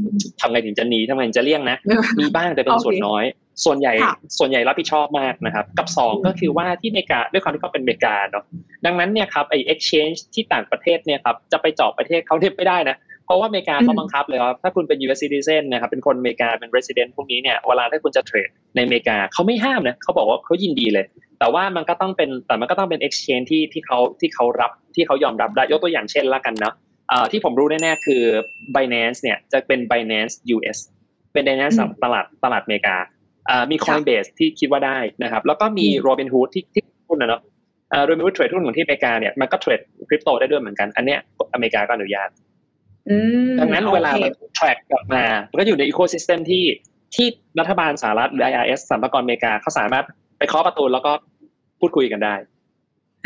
ทำไงถึงจะหนีทำไงถึงจะเลี่ยงนะมีบ้างแต่เป็นส่วนน้อย ส่วนใหญ่ส่วนใหญ่รับผิดชอบมากนะครับ กับสองก็คือว่าที่อเมริกาด้วยความที่เขาเป็นอเมริกาเนาะดังนั้นเนี่ยครับไอ้ exchange ที่ต่างประเทศเนี่ยครับจะไปเจาะประเทศเขาเทียบไม่ได้นะ เพราะว่าอเมริกาเขาบังคับเลยว่าถ้าคุณเป็น US citizen นะครับเป็นคนอเมริกาเป็น resident พวกนี้เนี่ยเวลาถ้าคุณจะเทรดในอเมริกาเขาไม่ห้ามนะเขาบอกว่าเขายินดีเลย แต่ว่ามันก็ต้องเป็นแต่มันก็ต้องเป็น exchange ที่ที่เขาที่เขารับที่เขายอมรับได้ยกตัวอย่างเช่นละกันเนาะที่ผมรู้แน่ๆคือ Binance เนี่ยจะเป็น Binance US เป็น Binance ตลาดตลาดอเมริกามี Coinbase ที่คิดว่าได้นะครับ แล้วก็มี Robinhood ที่ที่หุ้นนะเนาะ Robinhood เทรดหุ้นของที่อเมริกาเนี่ยมันก็เทรดคริปโตได้ด้วยเหมือนกัน อันเนี้ยอเมริกาก็อนุญาต ดังนั้นเวลามัน track กลับมามันก็อยู่ใน ecosystem ที่ที่รัฐบาลสหรัฐหรือ IRS สรรพากรอเมริกาเขาสามารถไปเคาะประตูแล้วก็พูดคุยกันได้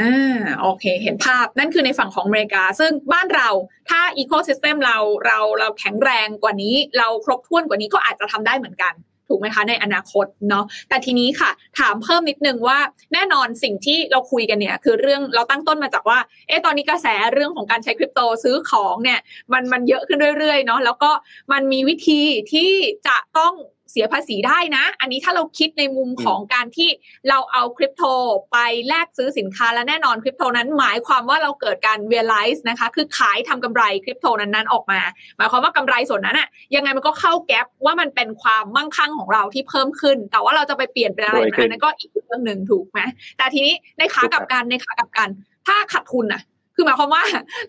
อ่าโอเค เห็นภาพนั่นคือในฝั่งของอเมริกา ซึ่งบ้านเราถ้า ecosystem เราเราเราแข็งแรงกว่านี้ เราครบถ้วนกว่านี้ก็อาจจะทำได้เหมือนกัน ถูกไหมคะในอนาคตเนาะแต่ทีนี้ค่ะ ถามเพิ่มนิดนึงว่าแน่นอนสิ่งที่เราคุยกันเนี่ย คือเรื่องเราตั้งต้นมาจากว่าเอ๊ะตอนนี้กระแสเรื่องของการใช้คริปโตซื้อของเนี่ยมันมันเยอะขึ้นเรื่อยๆเนาะแล้วก็มันมีวิธีที่จะต้อง เสียภาษีได้นะ อันนี้ถ้าเราคิดในมุมของการที่เราเอาคริปโตไปแลกซื้อสินค้าและแน่นอนคริปโตนั้นหมายความว่าเราเกิดการ realize นะคะ คือขายทำกำไรคริปโตนั้นๆออกมา หมายความว่ากำไรส่วนนั้นอะยังไงมันก็เข้าแก๊ปว่ามันเป็นความมั่งคั่งของเราที่เพิ่มขึ้น แต่ว่าเราจะไปเปลี่ยนเป็นอะไรนั้นก็อีกเรื่องหนึ่งถูกไหมแต่ทีนี้ในขากับกันในขากับกัน ถ้าขาดทุนอะคือหมายความว่า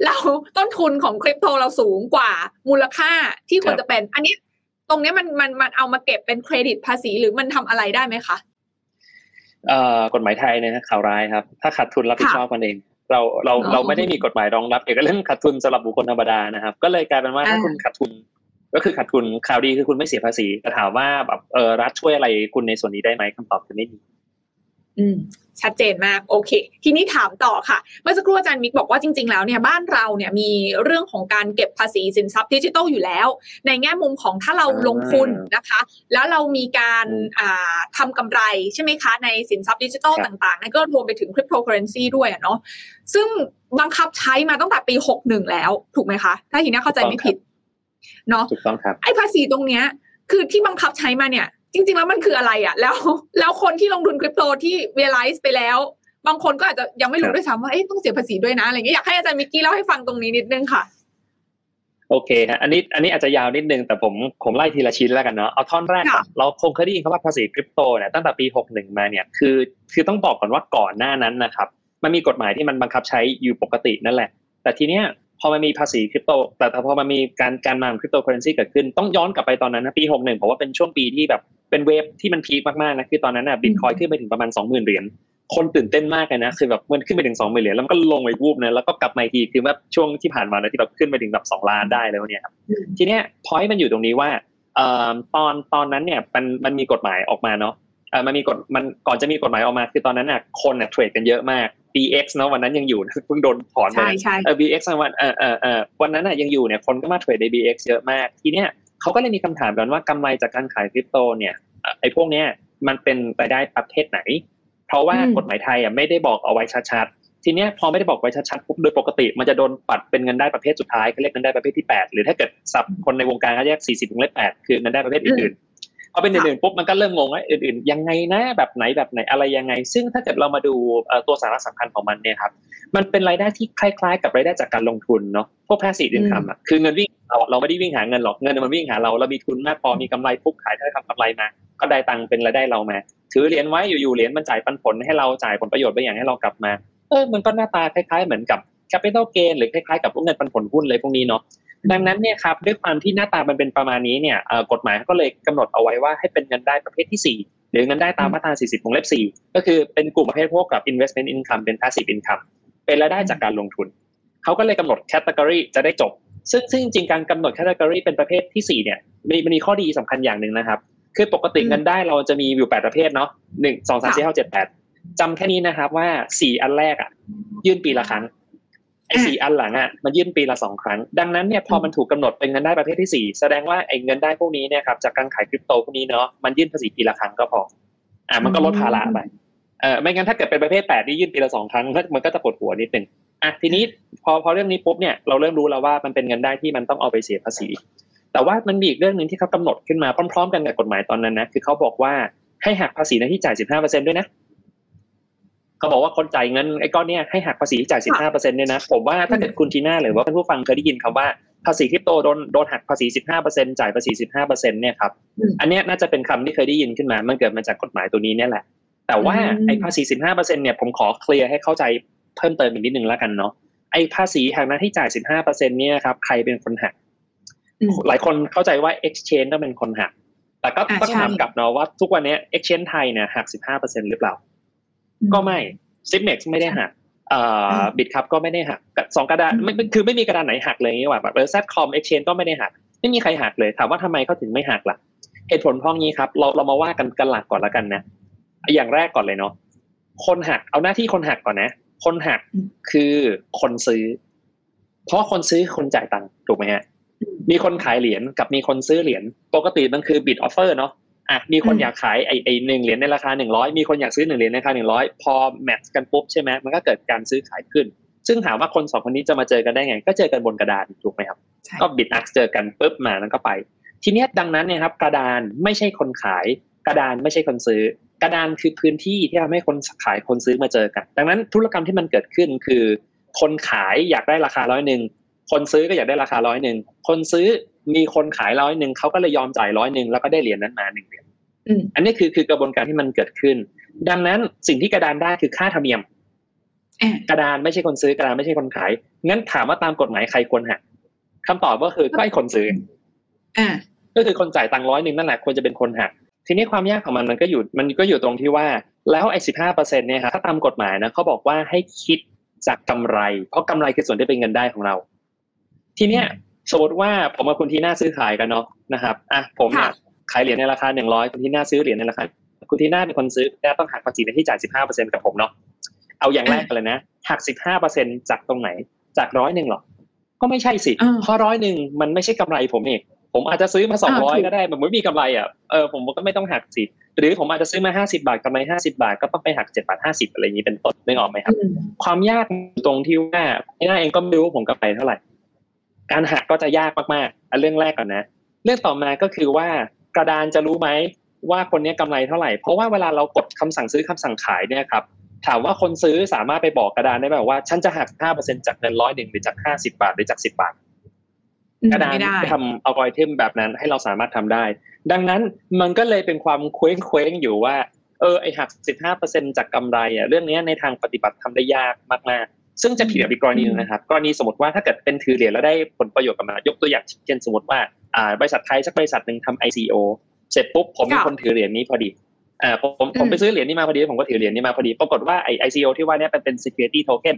เราต้นทุนของคริปโตเราสูงกว่ามูลค่าที่ควรจะเป็น อันนี้ ตรงนี้มันมันมันเอามาเก็บเป็นเครดิตภาษีหรือมันทำอะไรได้ไหมคะเอ่อกฎหมายไทยเนี่ยข่าวร้ายครับ ถ้าขาดทุนรับผิดชอบกันเอง เราเราเราไม่ได้มีกฎหมายรองรับเกี่ยวกับเรื่องขาดทุนสำหรับบุคคลธรรมดานะครับ ก็เลยกลายเป็นว่าถ้าคุณขาดทุน ก็คือขาดทุนข่าวดีคือคุณไม่เสียภาษีแต่ถามว่าแบบเออรัฐช่วยอะไรคุณในส่วนนี้ได้ไหมคำตอบคือไม่มีอืม ชัดเจนมากโอเค ทีนี้ถามต่อค่ะ เมื่อสักครู่อาจารย์มิกบอกว่าจริง ๆ แล้วเนี่ยบ้านเราเนี่ยมีเรื่องของการเก็บภาษีสินทรัพย์ดิจิทัลอยู่แล้ว ในแง่มุมของถ้าเราลงทุนนะคะ แล้วเรามีการทำกำไรใช่ไหมคะ ในสินทรัพย์ดิจิทัลต่างๆนั่นก็รวมไปถึงคริปโตเคอเรนซีด้วยเนาะซึ่งบังคับใช้มาตั้งแต่ปีหกหนึ่งแล้วถูกไหมคะ ถ้าทีนี้เข้าใจไม่ผิดเนาะถูกต้องครับไอ้ภาษีตรงเนี้ยคือที่บังคับใช้มาเนี่ย จริง ๆ แล้วมันคืออะไรอะ แล้ว แล้วคนที่ลงทุนคริปโตที่ realize ไปแล้ว บางคนก็อาจจะยังไม่รู้ด้วยซ้ำว่าเอ๊ะต้องเสียภาษีด้วยนะอะไรเงี้ยอยากให้อาจารย์มิกกี้เล่าให้ฟังตรงนี้นิดนึงค่ะ โอเคฮะอันนี้อันนี้อาจจะยาวนิดนึงแต่ผมผมไล่ทีละชิ้นแล้วกันเนาะเอาท่อนแรก เราคงเคยได้ยินคำว่าภาษีคริปโตเนี่ยตั้งแต่ปีหกหนึ่งมาเนี่ยคือ คือต้องบอกก่อนว่าก่อนหน้านั้นนะครับมันมีกฎหมายที่มันบังคับใช้อยู่ปกตินั่นแหละ แต่ทีเนี้ย พอมันมีภาษีคริปโต แต่พอมันมีการการมาคริปโตเคอเรนซีเกิดขึ้นต้องย้อนกลับไปตอนนั้นนะปีหกหนึ่งผมว่าเป็นช่วงปีที่แบบเป็น wave ที่มัน peak มากๆนะคือตอนนั้นอะบิตคอยน์ขึ้นไปถึงประมาณสองหมื่นเหรียญคนตื่นเต้นมากเลยนะคือแบบมันขึ้นไปถึงสองหมื่นเหรียญแล้วมันก็ลงไปวูบนะแล้วก็กลับมาทีคือว่าช่วงที่ผ่านมานะที่แบบขึ้นไปถึงแบบสองล้านได้แล้วเนี่ยครับทีเนี้ยพอยต์มันอยู่ตรงนี้ว่าตอนตอนนั้นเนี่ยมันมันมีกฎหมายออกมาเนาะมันมีกฎมันก่อนจะมีกฎหมายออกมา คือตอนนั้นอะคนอะเทรดกันเยอะมาก BX เนาะวันนั้นยังอยู่เพิ่งโดนถอนไปเออ BX วันเออเออเออวันนั้นอะยังอยู่เนี่ยคนก็มาเทรดใน BX เยอะมากทีเนี้ยเขาก็เลยมีคำถามกันว่ากำไรจากการขายคริปโตเนี่ยไอ้พวกเนี้ยมันเป็นรายได้ประเภทไหน เพราะว่ากฎหมายไทยอะไม่ได้บอกเอาไว้ชัดๆทีเนี้ยพอไม่ได้บอกไว้ชัดๆปุ๊บโดยปกติ มันจะโดนปัดเป็นเงินได้ประเภทสุดท้ายเขาเรียกเงินได้ประเภทที่ 8 หรือถ้าเกิดสับคนในวงการเขาเรียก40วงเล็บ8คือเงินได้ประเภทอื่น พอเป็นอื่นๆปุ๊บมันก็เริ่มงงว่าอื่นๆยังไงนะแบบไหนแบบไหนอะไรยังไง ซึ่งถ้าเกิดเรามาดูตัวสาระสำคัญของมันเนี่ยครับมันเป็นรายได้ที่คล้ายๆ กับรายได้จากการลงทุนเนาะพวก passive income อะคือเงินวิ่งเราเราไม่ได้วิ่งหาเงินหรอกเงินมันวิ่งหาเราเรามีทุนมากพอมีกำไรปุ๊บขายได้ทำกำไรมาก็ได้ตังค์เป็นรายได้เรามาถือเหรียญไว้อยู่ๆเหรียญมันจ่ายปันผลให้เราจ่ายผลประโยชน์ไปอย่างให้เรากลับมาเออมันก็หน้าตาคล้าย ๆ เหมือนกับ capital gain หรือคล้ายๆกับพวกเงินปันผลหุ้นเลยพวกนี้เนาะ ดังนั้นเนี่ยครับด้วยความที่หน้าตามันเป็นประมาณนี้เนี่ยกฎหมายก็เลยกำหนดเอาไว้ว่าให้เป็นเงินได้ประเภทที่ 4 หรือเงินได้ตามมาตรา 40วงเล็บ 4 ก็คือเป็นกลุ่มประเภทพวกกับ investment income เป็น passive income เป็นรายได้จากการลงทุน เขาก็เลยกำหนดแคตตากรีจะได้จบ ซึ่งซึ่งจริงการกำหนดแคตตากรีเป็นประเภทที่4เนี่ยมีมันมีข้อดีสำคัญอย่างหนึ่งนะครับ คือปกติเงินได้เราจะมีอยู่ 8 ประเภทเนาะหนึ่งสองสามสี่ห้าเจ็ดแปดจำแค่นี้นะครับว่าสี่อันแรกอะยื่นปีละครั้ง สี่อันหลังอะมันยื่นปีละสองครั้ง ดังนั้นเนี่ยพอมันถูกกาหนดเป็นเงินได้ประเภทที่สี่แสดงว่าไอ้เงินได้พวกนี้เนี่ยครับจากการขายคริปโตพวกนี้เนาะมันยื่นภาษีปีละครั้งก็พอ อ่ามันก็ลดภาระไปเออไม่งั้นถ้าเกิดเป็นประเภทแปดที่ยื่นปีละสองครั้งมันก็จะปวดหัวนิดนึงอะทีนี้พอพอเรื่องนี้ปุ๊บเนี่ยเราเริ่มรู้แล้วว่ามันเป็นเงินได้ที่มันต้องเอาไปเสียภาษี แต่ว่ามันมีอีกเรื่องหนึ่งที่เขากำหนดขึ้นมาพร้อม ๆ กันกับกฎหมายตอนนั้นนะคือเขาบอกว่าให้หักภาษีในที่จ่ายสิบห้าเปอร์เซ็นด้วยนะ เขาบอกว่าคนจ่ายเงินไอ้ก้อนเนี้ยให้หักภาษีจ่ายสิบห้าเปอร์เซ็นต์เนี่ยนะผมว่าถ้าเกิดคุณทีน่าหรือว่าผู้ฟังเคยได้ยินคำว่าภาษีคริปโตโดนโดนหักภาษีสิบห้าเปอร์เซ็นจ่ายภาษีสิบห้าเปอร์เซ็นเนี่ยครับอันนี้น่าจะเป็นคำที่เคยได้ยินขึ้นมา มันเกิดมาจากกฎหมายตัวนี้เนี่ยแหละ แต่ว่าไอ้ภาษีสิบห้าเปอร์เซ็นเนี่ยผมขอเคลียร์ให้เข้าใจเพิ่มเติมอีกนิดนึงแล้วกันเนาะไอ้ภาษีหักหน้าที่จ่ายสิบห้าเปอร์เซ็นเนี่ยครับใครเป็นคนหักหลายคนเข้าใจว่า exchange ต้องเป็นคนหัก แต่ก็ต้องถามกลับเนาะว่าทุกวันนี้ exchange ไทยเนี่ยหักสิบห้าเปอร์เซ็นหรือเปล่า ก็ไม่ Zipmex ไม่ได้หัก Bitkub ก็ไม่ได้หักสองกระดานไม่คือไม่มีกระดานไหนหักเลยนี่ว่าแบบเออ Z.com Exchange ก็ไม่ได้หัก ไม่มีใครหักเลยถามว่าทำไมเขาถึงไม่หักล่ะเหตุผลพวกนี้ครับ เราเรามาว่ากันกันหลักก่อนแล้วกันนะอย่างแรกก่อนเลยเนาะคนหักเอาหน้าที่คนหักก่อนนะ คนหักคือคนซื้อ เพราะคนซื้อคนจ่ายตังค์ถูกไหมฮะมีคนขายเหรียญกับมีคนซื้อเหรียญปกติมันคือ bid offer เนาะ อะมีคนอยากขายไอไอหนึ่งเหรียญในราคาหนึ่งร้อยมีคนอยากซื้อหนึ่งเหรียญในราคาหนึ่งร้อยพอแมทช์กันปุ๊บใช่ไหมมันก็เกิดการซื้อขายขึ้น ซึ่งถามว่าคนสองคนนี้จะมาเจอกันได้ไง ก็เจอกันบนกระดานถูกไหมครับ ก็บิดอักเจอกันปุ๊บมาแล้วก็ไป ทีนี้ดังนั้นเนี่ยครับกระดานไม่ใช่คนขาย กระดานไม่ใช่คนซื้อ กระดานคือพื้นที่ที่ทำให้คนขายคนซื้อมาเจอกัน ดังนั้นธุรกรรมที่มันเกิดขึ้นคือ คนขายอยากได้ราคาร้อยหนึ่ง คนซื้อก็อยากได้ราคาร้อยหนึ่งคนซื้อมีคนขายร้อยหนึ่งเขาก็เลยยอมจ่ายร้อยหนึ่งแล้วก็ได้เหรียญนั้นมาหนึ่งเหรียญอันนี้คือคือกระบวนการที่มันเกิดขึ้น ดังนั้นสิ่งที่กระดานได้คือค่าธรรมเนียมกระดานไม่ใช่คนซื้อกระดานไม่ใช่คนขายงั้นถามว่าตามกฎหมายใครควรหักคำตอบก็คือก็ไอ้คนซื้ออ่าก็คือคนจ่ายตังค์ร้อยหนึ่งนั่นแหละควรจะเป็นคนหักทีนี้ความยากของมันมันก็อยู่มันก็อยู่ตรงที่ว่า แล้วไอ้สิบห้าเปอร์เซ็นต์เนี่ยครับถ้าตามกฎหมายนะเขาบอกว่าให้คิดจากกำไร เพราะกำไรคือส่วนที่เป็นเงินได้ของเรา ทีเนี้ยสมมติว่าผมกับคุณทีน่าซื้อขายกันเนาะนะครับอะผมเนี่ยขายเหรียญในราคาหนึ่งร้อยคุณทีน่าซื้อเหรียญในราคาคุณทีน่าเป็นคนซื้อแน่ต้องหักภาษีในที่จ่ายสิบห้าเปอร์เซ็นต์กับผมเนาะเอาอย่างแรกกันเลยนะหักสิบห้าเปอร์เซ็นต์จากตรงไหนจากร้อยหนึ่งหรอก็ไม่ใช่สิเพราะร้อยหนึ่งมันไม่ใช่กำไรผมเองผมอาจจะซื้อมาสองร้อยก็ได้มันไม่มีกำไรอะเออผมก็ไม่ต้องหักสิหรือผมอาจจะซื้อมาห้าสิบาทกำไรห้าสิบาทก็ต้องไปหักเจ็ดบาทห้าสิบอะไรอย่างนี้เป็นต้นนึกออกไหมครับ ความยากตรงที่ว่าไอ้น่าเองก็ไม่รู้ผมกำไรเท่าไหร่ การหักก็จะยากมากๆอันเรื่องแรกก่อนนะ เรื่องต่อมาก็คือว่ากระดานจะรู้ไหมว่าคนนี้กำไรเท่าไหร่ เพราะว่าเวลาเรากดคำสั่งซื้อคำสั่งขายเนี่ยครับถามว่าคนซื้อสามารถไปบอกกระดานได้ไหมว่า ฉันจะหักห้าเปอร์เซ็นจากเงินร้อยหนึ่งหรือจากห้าสิบาทหรือจากสิบาท กระดานไปทำอัลกอริทึมแบบนั้นให้เราสามารถทำได้ ดังนั้นมันก็เลยเป็นความเคว้งเคว้งอยู่ว่า เออไอหักสิบห้าเปอร์เซ็นจากกำไรอะเรื่องนี้ในทางปฏิบัติทำได้ยากมากๆ ซึ่งจะผิดกับอีกกรณีนึงนะครับกรณีสมมติว่าถ้าเกิดเป็นถือเหรียญแล้วได้ผลประโยชน์กับมันยกตัวอย่างเช่นสมมติว่าอ่าบริษัทไทยสักบริษัทหนึ่งทำ ICO เสร็จปุ๊บผมมีคนถือเหรียญนี้พอดีอ่าผมผมไปซื้อเหรียญนี้มาพอดีผมก็ถือเหรียญนี้มาพอดีปรากฏว่าไอไอซีโอที่ว่านี้เป็นเป็น security token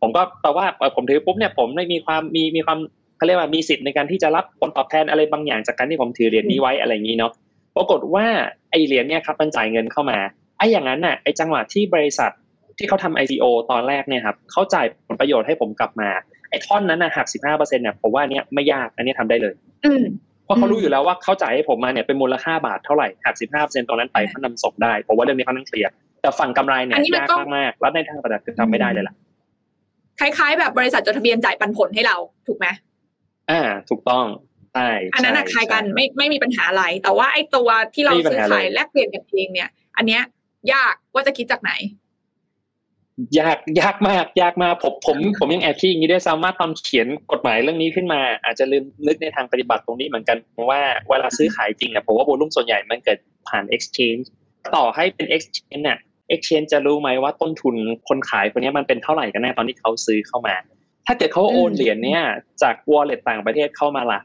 ผมก็แปลว่าผมถือปุ๊บเนี่ยผมได้มีความมีมีความเขาเรียกว่ามีสิทธิ์ในการที่จะรับผลตอบแทนอะไรบางอย่างจากการที่ผมถือเหรียญนี้ไว้อะไรอย่างนี้เนาะปรากฏว่าไอเหรียญเนี่ยครับมันจ่ายเงินเข้ามาไออย่างนั้นน่ะไอจังหวะที่บริษัท ที่เขาทำ ICO ตอนแรกเนี่ยครับเขาจ่ายผลประโยชน์ให้ผมกลับมาไอท่อนนั้นนะหักสิบห้าเปอร์เซ็นต์เนี่ยผมว่าเนี้ยไม่ยากอันนี้ทำได้เลยเพราะเขารู้อยู่แล้วว่าเขาจ่ายให้ผมมาเนี่ยเป็นมูลค่าบาทเท่าไหร่หักสิบห้าเปอร์เซ็นต์ตรงนั้นไปเขานำศพได้เพราะว่าเรื่องนี้เขาต้องเคลียร์แต่ฝั่งกำไรเนี่ยยากมากๆแล้วในทางปฏิบัติคือทำไม่ได้เลยล่ะคล้ายๆ แบบบริษัทจดทะเบียนจ่ายปันผลให้เราถูกไหมอ่า ถูกต้องใช่อันนั้นคล้ายกันไม่ไม่มีปัญหาอะไรแต่ว่าไอ้ตัวที่เราซื้อขายแลกเปลี่ยนกันเองเนี่ย อันเนี้ยยากว่าจะคิดจากไหน ยากยากมาก ยากมากผมผมผมยังแอบคิดอย่างนี้ด้วยซ้ำว่าตอนเขียนกฎหมายเรื่องนี้ขึ้นมา อาจจะลืมนึกในทางปฏิบัติตรงนี้เหมือนกันเพราะว่าเวลาซื้อขายจริงเนี่ยผมว่าโวลุ่มส่วนใหญ่มันเกิดผ่าน exchange ต่อให้เป็น exchange เนี่ย exchange จะรู้ไหมว่าต้นทุนคนขายคนนี้มันเป็นเท่าไหร่กันแน่ตอนที่เขาซื้อเข้ามา ถ้าเกิดเขาโอนเหรียญเนี่ยจาก wallet ต่างประเทศเข้ามาล่ะ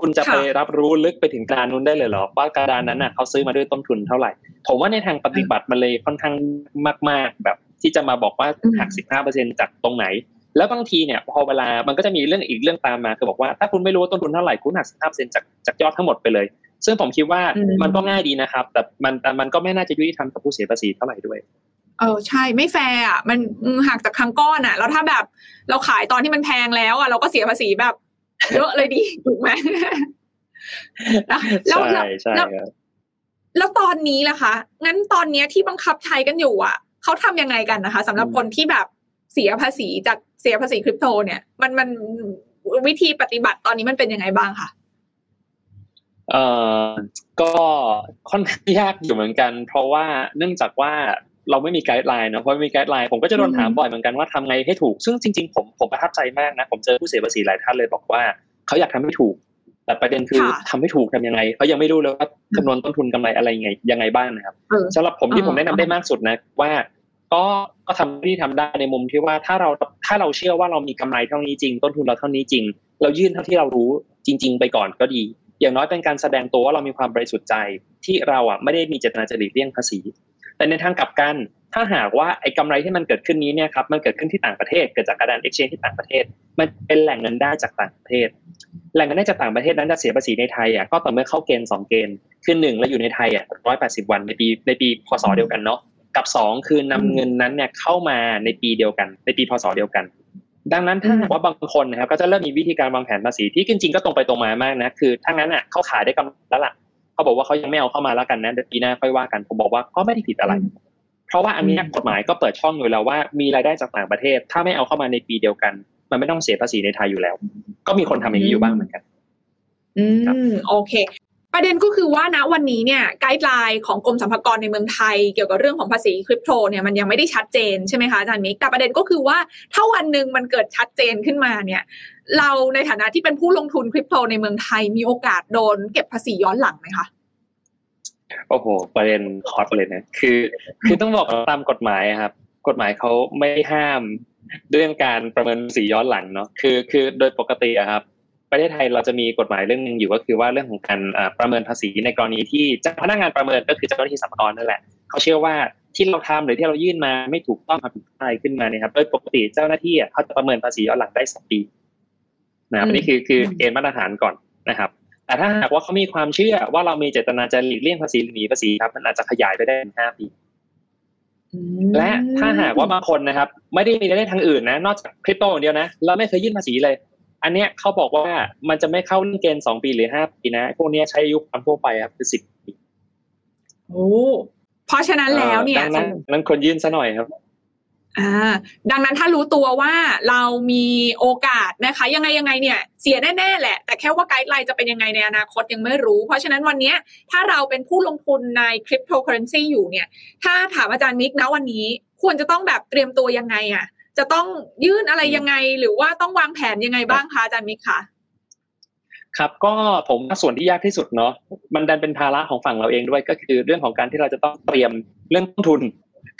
คุณจะไปรับรู้ลึกไปถึงการนู้นได้เลยเหรอว่ากระดานนั้นน่ะเขาซื้อมาด้วยต้นทุนเท่าไหร่ ผมว่าในทางปฏิบัติมันเลยค่อนข้างมาก ๆแบบ ที่จะมาบอกว่าหักสิบห้าเปอร์เซ็นจากตรงไหน แล้วบางทีเนี่ยพอเวลามันก็จะมีเรื่องอีกเรื่องตามมาคือบอกว่าถ้าคุณไม่รู้ต้นทุนเท่าไหร่คุณหักสิบห้าเปอร์เซ็นจากจากยอดทั้งหมดไปเลย ซึ่งผมคิดว่ามันก็ง่ายดีนะครับ แต่มันแต่มันก็ไม่น่าจะยุติธรรมกับผู้เสียภาษีเท่าไหร่ด้วยเออใช่ไม่แฟร์อะมันหักจากทั้งก้อนอะ แล้วถ้าแบบเราขายตอนที่มันแพงแล้วอะเราก็เสียภาษีแบบเยอะเลยดีถูกไหมแล้วแล้วแล้วตอนนี้ล่ะคะ งั้นตอนนี้ที่บังคับใช้กันอยู่อะ เขาทำยังไงกันนะคะสำหรับคนที่แบบเสียภาษีจากเสียภาษีคริปโตเนี่ย มันมันวิธีปฏิบัติตอนนี้มันเป็นยังไงบ้างคะเอ่อก็ค่อนข้างยากอยู่เหมือนกัน เพราะว่าเนื่องจากว่าเราไม่มีไกด์ไลน์เนาะเพราะไม่มีไกด์ไลน์ผมก็จะโดนถามบ่อยเหมือนกันว่าทำไงให้ถูกซึ่งจริงๆผมผมประทับใจมากนะ ผมเจอผู้เสียภาษีหลายท่านเลยบอกว่าเขาอยากทำให้ถูก แต่ประเด็นคือทำให้ถูกทำยังไงเขายังไม่รู้เลยว่าคำนวณต้นทุนกำไรอะไรยังไงยังไงบ้างนะครับสำหรับผมที่ผมแนะนำได้มากสุดนะว่าก็ก็ทำที่ทำได้ในมุมที่ว่าถ้าเราถ้าเราเชื่อว่าเรามีกำไรเท่านี้จริง ต้นทุนเราเท่านี้จริง เรายื่นเท่าที่เรารู้จริง ๆ ไปก่อนก็ดี อย่างน้อยเป็นการแสดงตัวว่าเรามีความบริสุทธิ์ใจที่เราอะไม่ได้มีเจตนาจะหลีกเลี่ยงภาษี แต่ในทางกลับกัน ถ้าหากว่าไอ้กำไรที่มันเกิดขึ้นนี้เนี่ยครับมันเกิดขึ้นที่ต่างประเทศ เกิดจากการเอ็กชแนนที่ต่างประเทศ มันเป็นแหล่งเงินได้จากต่างประเทศ แหล่งเงินได้จากต่างประเทศนั้นจะเสียภาษีในไทยอะก็ต่อเมื่อเข้าเกณฑ์2เกณฑ์คือหนึ่งเราอยู่ในไทยอะร้อยแปดสิบวันในปีในปีพศเดียวกันเนาะกับสองคือนำเงินนั้นเนี่ยเข้ามาในปีเดียวกัน ในปีพศเดียวกัน ดังนั้นถ้าหากว่าบางคนนะครับก็จะเริ่มมีวิธีการวางแผนภาษีที่จริงๆก็ตรงไปตรงมามากนะคือถ้างั้นอะเขาขายได้กำไรแล้วล่ะเขาบอกว่าเขายังไม่เอาเข้ามาแล้วกันนะเดี๋ยวปีหน้าค่อยว่ากันผมบอกว่าก็ไม่ได้ผิดอะไร เพราะว่าอันนี้กฎหมายก็เปิดช่องอยู่แล้วว่ามีรายได้จากต่างประเทศ ถ้าไม่เอาเข้ามาในปีเดียวกัน มันไม่ต้องเสียภาษีในไทยอยู่แล้ว ก็มีคนทำอย่างนี้อยู่บ้างเหมือนกัน อืมโอเค ประเด็นก็คือว่าณวันนี้เนี่ยไกด์ไลน์ของกรมสรรพากรในเมืองไทย เกี่ยวกับเรื่องของภาษีคริปโตเนี่ยมันยังไม่ได้ชัดเจนใช่ไหมคะอาจารย์มิกแต่ประเด็นก็คือว่าถ้าวันหนึ่งมันเกิดชัดเจนขึ้นมาเนี่ยเราในฐานะที่เป็นผู้ลงทุนคริปโตในเมืองไทยมีโอกาสโดนเก็บภาษีย้อนหลังไหมคะ โอ้โห ประเด็นคอร์สเลยนะคือ คือต้องบอกตามกฎหมายครับ กฎหมายเขาไม่ห้ามเรื่องการประเมินสีย้อนหลังเนาะคือคือโดยปกติอะครับ ประเทศไทยเราจะมีกฎหมายเรื่องหนึ่งอยู่ก็คือว่าเรื่องของการประเมินภาษีในกรณีที่เจ้าพนักงานประเมินก็คือเจ้าหน้าที่สรรพากรนั่นแหละเขาเชื่อว่าที่เราทำหรือที่เรายื่นมาไม่ถูกต้องผิดอะไรขึ้นมาเนี่ยครับโดยปกติเจ้าหน้าที่เขาจะประเมินภาษีย้อนหลังได้สองปีนะครับนี่คือคือเกณฑ์มาตรฐานก่อนนะครับ แต่ถ้าหากว่าเขามีความเชื่อว่าเรามีเจตนาจะหลีกเลี่ยงภาษีหรือหนีภาษีครับ มันอาจจะขยายไปได้ถึงห้าปีและถ้าหากว่าบางคนนะครับ ไม่ได้มีรายได้ทางอื่นนะ นอกจากคริปโตอย่างเดียวนะเราไม่เคยยื่นภาษีเลย อันเนี้ยเขาบอกว่ามันจะไม่เข้าเรื่องเกณฑ์สองปีหรือห้าปีนะพวกนี้ใช้อายุความทั่วไปครับคือสิบปีโอ้เพราะฉะนั้นแล้วเนี่ยนั้นนั้นควรยื่นซะหน่อยครับ อ่าดังนั้นถ้ารู้ตัวว่าเรามีโอกาสนะคะ ยังไงยังไงเนี่ย เสียแน่ๆแหละ แต่แค่ว่า guideline จะเป็นยังไงในอนาคตยังไม่รู้ เพราะฉะนั้นวันนี้ถ้าเราเป็นผู้ลงทุนในคริปโตเคอเรนซีอยู่เนี่ย ถ้าถามอาจารย์มิกนะวันนี้ ควรจะต้องแบบเตรียมตัวยังไงอะ จะต้องยื่นอะไรยังไงหรือว่าต้องวางแผนยังไงบ้างคะอาจารย์มิกคะครับก็ผมส่วนที่ยากที่สุดเนาะมันดันเป็นภาระของฝั่งเราเองด้วยก็คือเรื่องของการที่เราจะต้องเตรียมเรื่องต้นทุน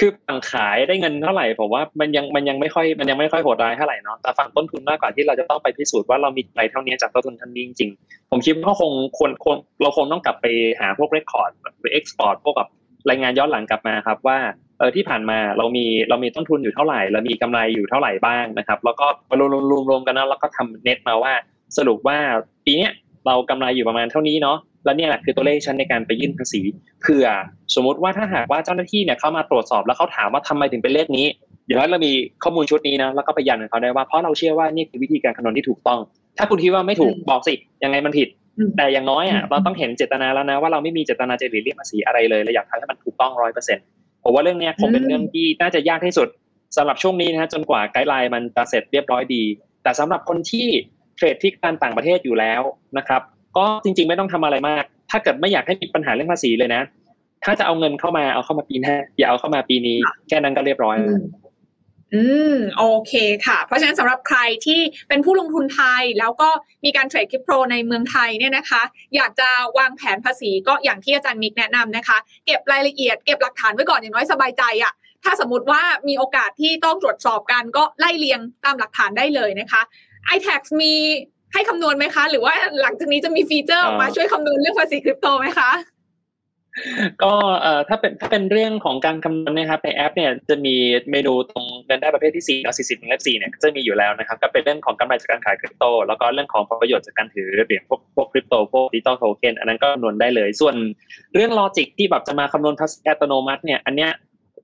คือฝั่งขายได้เงินเท่าไหร่ผมว่ามันยังมันยังไม่ค่อยมันยังไม่ค่อยโหดร้ายเท่าไหร่เนาะแต่ฝั่งต้นทุนมากกว่าที่เราจะต้องไปพิสูจน์ว่าเรามีไรเท่านี้จากต้นทุนท่านนี้จริงๆผมคิดว่าคงควรเราคงต้องกลับไปหาพวกเรคคอร์ดหรือเอ็กซ์พอร์ตพวกกับรายงานย้อนหลังกลับมาครับว่าเออที่ผ่านมาเรามีเรามีต้นทุนอยู่เท่าไหร่เรามีกำไรอยู่เท่าไหร่บ้างนะครับ แล้วก็มารวมรวมรวมกันนะแล้วก็ทำเน็ตมาว่า สรุปว่าปีนี้เรากำไรอยู่ประมาณเท่านี้เนาะ แล้วเนี่ยแหละคือตัวเลขชั้นในการไปยื่นภาษีเผื่อสมมุติว่าถ้าหากว่าเจ้าหน้าที่เนี่ยเข้ามาตรวจสอบแล้วเขาถามว่าทำไมถึงเป็นเลขนี้ อย่างน้อยเรามีข้อมูลชุดนี้นะแล้วก็ไปยันเขาได้ว่าเพราะเราเชื่อว่านี่คือวิธีการคำนวณที่ถูกต้อง ถ้าคุณคิดว่าไม่ถูกบอกสิยังไงมันผิด แต่อย่างน้อยอะเราต้องเห็นเจตนาแล้วนะว่าเราไม่มีเจตนาจะหลีกเลี่ยงภาษีอะไรเลยเราอยากทำให้มันถูกต้องร้อยเปอร์เซ็นต์ผมว่าเรื่องนี้คงเป็นเรื่องที่น่าจะยากที่สุดสำหรับช่วงนี้นะฮะจนกว่าไกด์ไลน์มันจะเสร็จเรียบร้อยดี แต่สำหรับคนที่เทรดที่การต่างประเทศอยู่แล้วนะครับ ก็จริง ๆ ไม่ต้องทำอะไรมาก ถ้าเกิดไม่อยากให้มีปัญหาเรื่องภาษีเลยนะ ถ้าจะเอาเงินเข้ามาเอาเข้ามาปีหน้าอย่าเอาเข้ามาปีนี้ แค่นั้นก็เรียบร้อยแล้วอืมโอเคค่ะ เพราะฉะนั้นสำหรับใครที่เป็นผู้ลงทุนไทย แล้วก็มีการเทรดคริปโตในเมืองไทยเนี่ยนะคะ อยากจะวางแผนภาษีก็อย่างที่อาจารย์มิกแนะนำนะคะ เก็บรายละเอียดเก็บหลักฐานไว้ก่อนอย่างน้อยสบายใจอะ่ะถ้าสมมติว่ามีโอกาสที่ต้องตรวจสอบกันก็ไล่เรียงตามหลักฐานได้เลยนะคะ iTax มี ให้คำนวณไหมคะ หรือว่าหลังจากนี้จะมี feature ออกมาช่วยคำนวณเรื่องภาษีคริปโตไหมคะก็เอ่อถ้าเป็นถ้าเป็นเรื่องของการคำนวณนะครับในแอปเนี่ยจะมีเมนูตรงเงินได้ประเภทที่4แล้ว40ถึงเลข4เนี่ยจะมีอยู่แล้วนะครับก็เป็นเรื่องของกำไรจากการขายคริปโต แล้วก็เรื่องของผลประโยชน์จากการถือเหรียญพวกพวกคริปโตพวก digital token อันนั้นก็คำนวณได้เลย ส่วนเรื่องลอจิกที่แบบจะมาคำนวณภาษีอัตโนมัติเนี่ยอันเนี้ย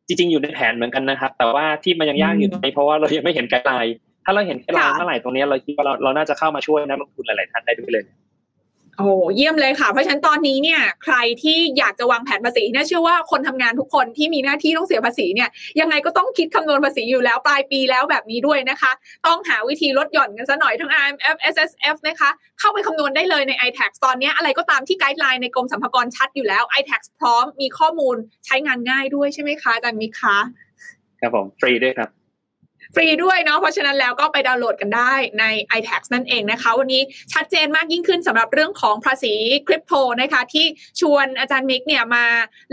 จริงๆอยู่ในแผนเหมือนกันนะครับ แต่ว่าที่มันยังยากอยู่ตรงนี้เพราะว่าเรายังไม่เห็นไกด์ไลน์ ถ้าเราเห็นไกด์ไลน์เมื่อไหร่ตรงนี้เราคิดว่าเราเราน่าจะเข้ามาช่วยนักลงทุนหลาย ๆ ท่านได้ด้วยเลยโอ้เยี่ยมเลยค่ะ เพราะฉะนั้นตอนนี้เนี่ยใครที่อยากจะวางแผนภาษีเนี่ยเชื่อว่าคนทำงานทุกคนที่มีหน้าที่ต้องเสียภาษีเนี่ยยังไงก็ต้องคิดคำนวณภาษีอยู่แล้วปลายปีแล้วแบบนี้ด้วยนะคะ ต้องหาวิธีลดหย่อนกันซะหน่อยทั้ง IMF SSF นะคะเข้าไปคำนวณได้เลยใน iTax ตอนนี้อะไรก็ตามที่ guideline ในกรมสรรพากรชัดอยู่แล้ว iTax พร้อมมีข้อมูลใช้งานง่ายด้วยใช่ไหมคะอาจารย์มิกคะครับผมฟรีด้วยครับ ฟรีด้วยเนาะเพราะฉะนั้นแล้วก็ไปดาวน์โหลดกันได้ใน iTax นั่นเองนะคะ วันนี้ชัดเจนมากยิ่งขึ้นสำหรับเรื่องของภาษีคริปโตนะคะ ที่ชวนอาจารย์มิกเนี่ยมา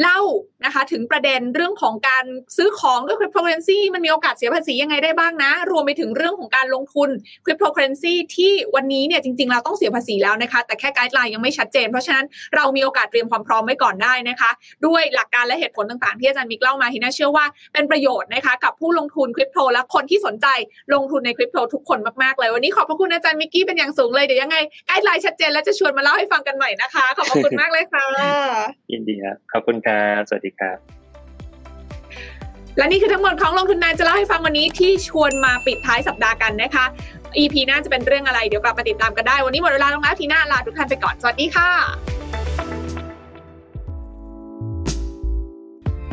เล่านะคะ ถึงประเด็นเรื่องของการซื้อของด้วยคริปโตเคอเรนซีมันมีโอกาสเสียภาษียังไงได้บ้างนะ รวมไปถึงเรื่องของการลงทุนคริปโตเคอเรนซีที่วันนี้เนี่ยจริงๆ เราต้องเสียภาษีแล้วนะคะ แต่แค่ guideline ยังไม่ชัดเจน เพราะฉะนั้นเรามีโอกาสเตรียมความพร้อมไว้ก่อนได้นะคะ ด้วยหลักการและเหตุผลต่างๆ ที่อาจารย์มิกเล่ามาที่น่าเชื่อว่าเป็นประโยชน์นะคะกับผู้ลงทุนคริปโตและคนที่สนใจลงทุนในคริปโตทุกคนมากๆเลย วันนี้ขอบพระคุณอาจารย์มิกกี้เป็นอย่างสูงเลย เดี๋ยวยังไง guideline ชัดเจนแล้วจะชวนมาเล่าให้ฟังกันใหม่นะคะ ขอบพระคุณมากเลยค่ะยินดีครับขอบคุณครับสวัสดีครับและนี่คือทั้งหมดของลงทุนนายจะเล่าให้ฟังวันนี้ที่ชวนมาปิดท้ายสัปดาห์กันนะคะ EP หน้าจะเป็นเรื่องอะไรเดี๋ยวกลับมาติดตามกันได้ วันนี้หมดเวลาลงแล้วทีหน้าลาทุกท่านไปก่อน สวัสดีค่ะ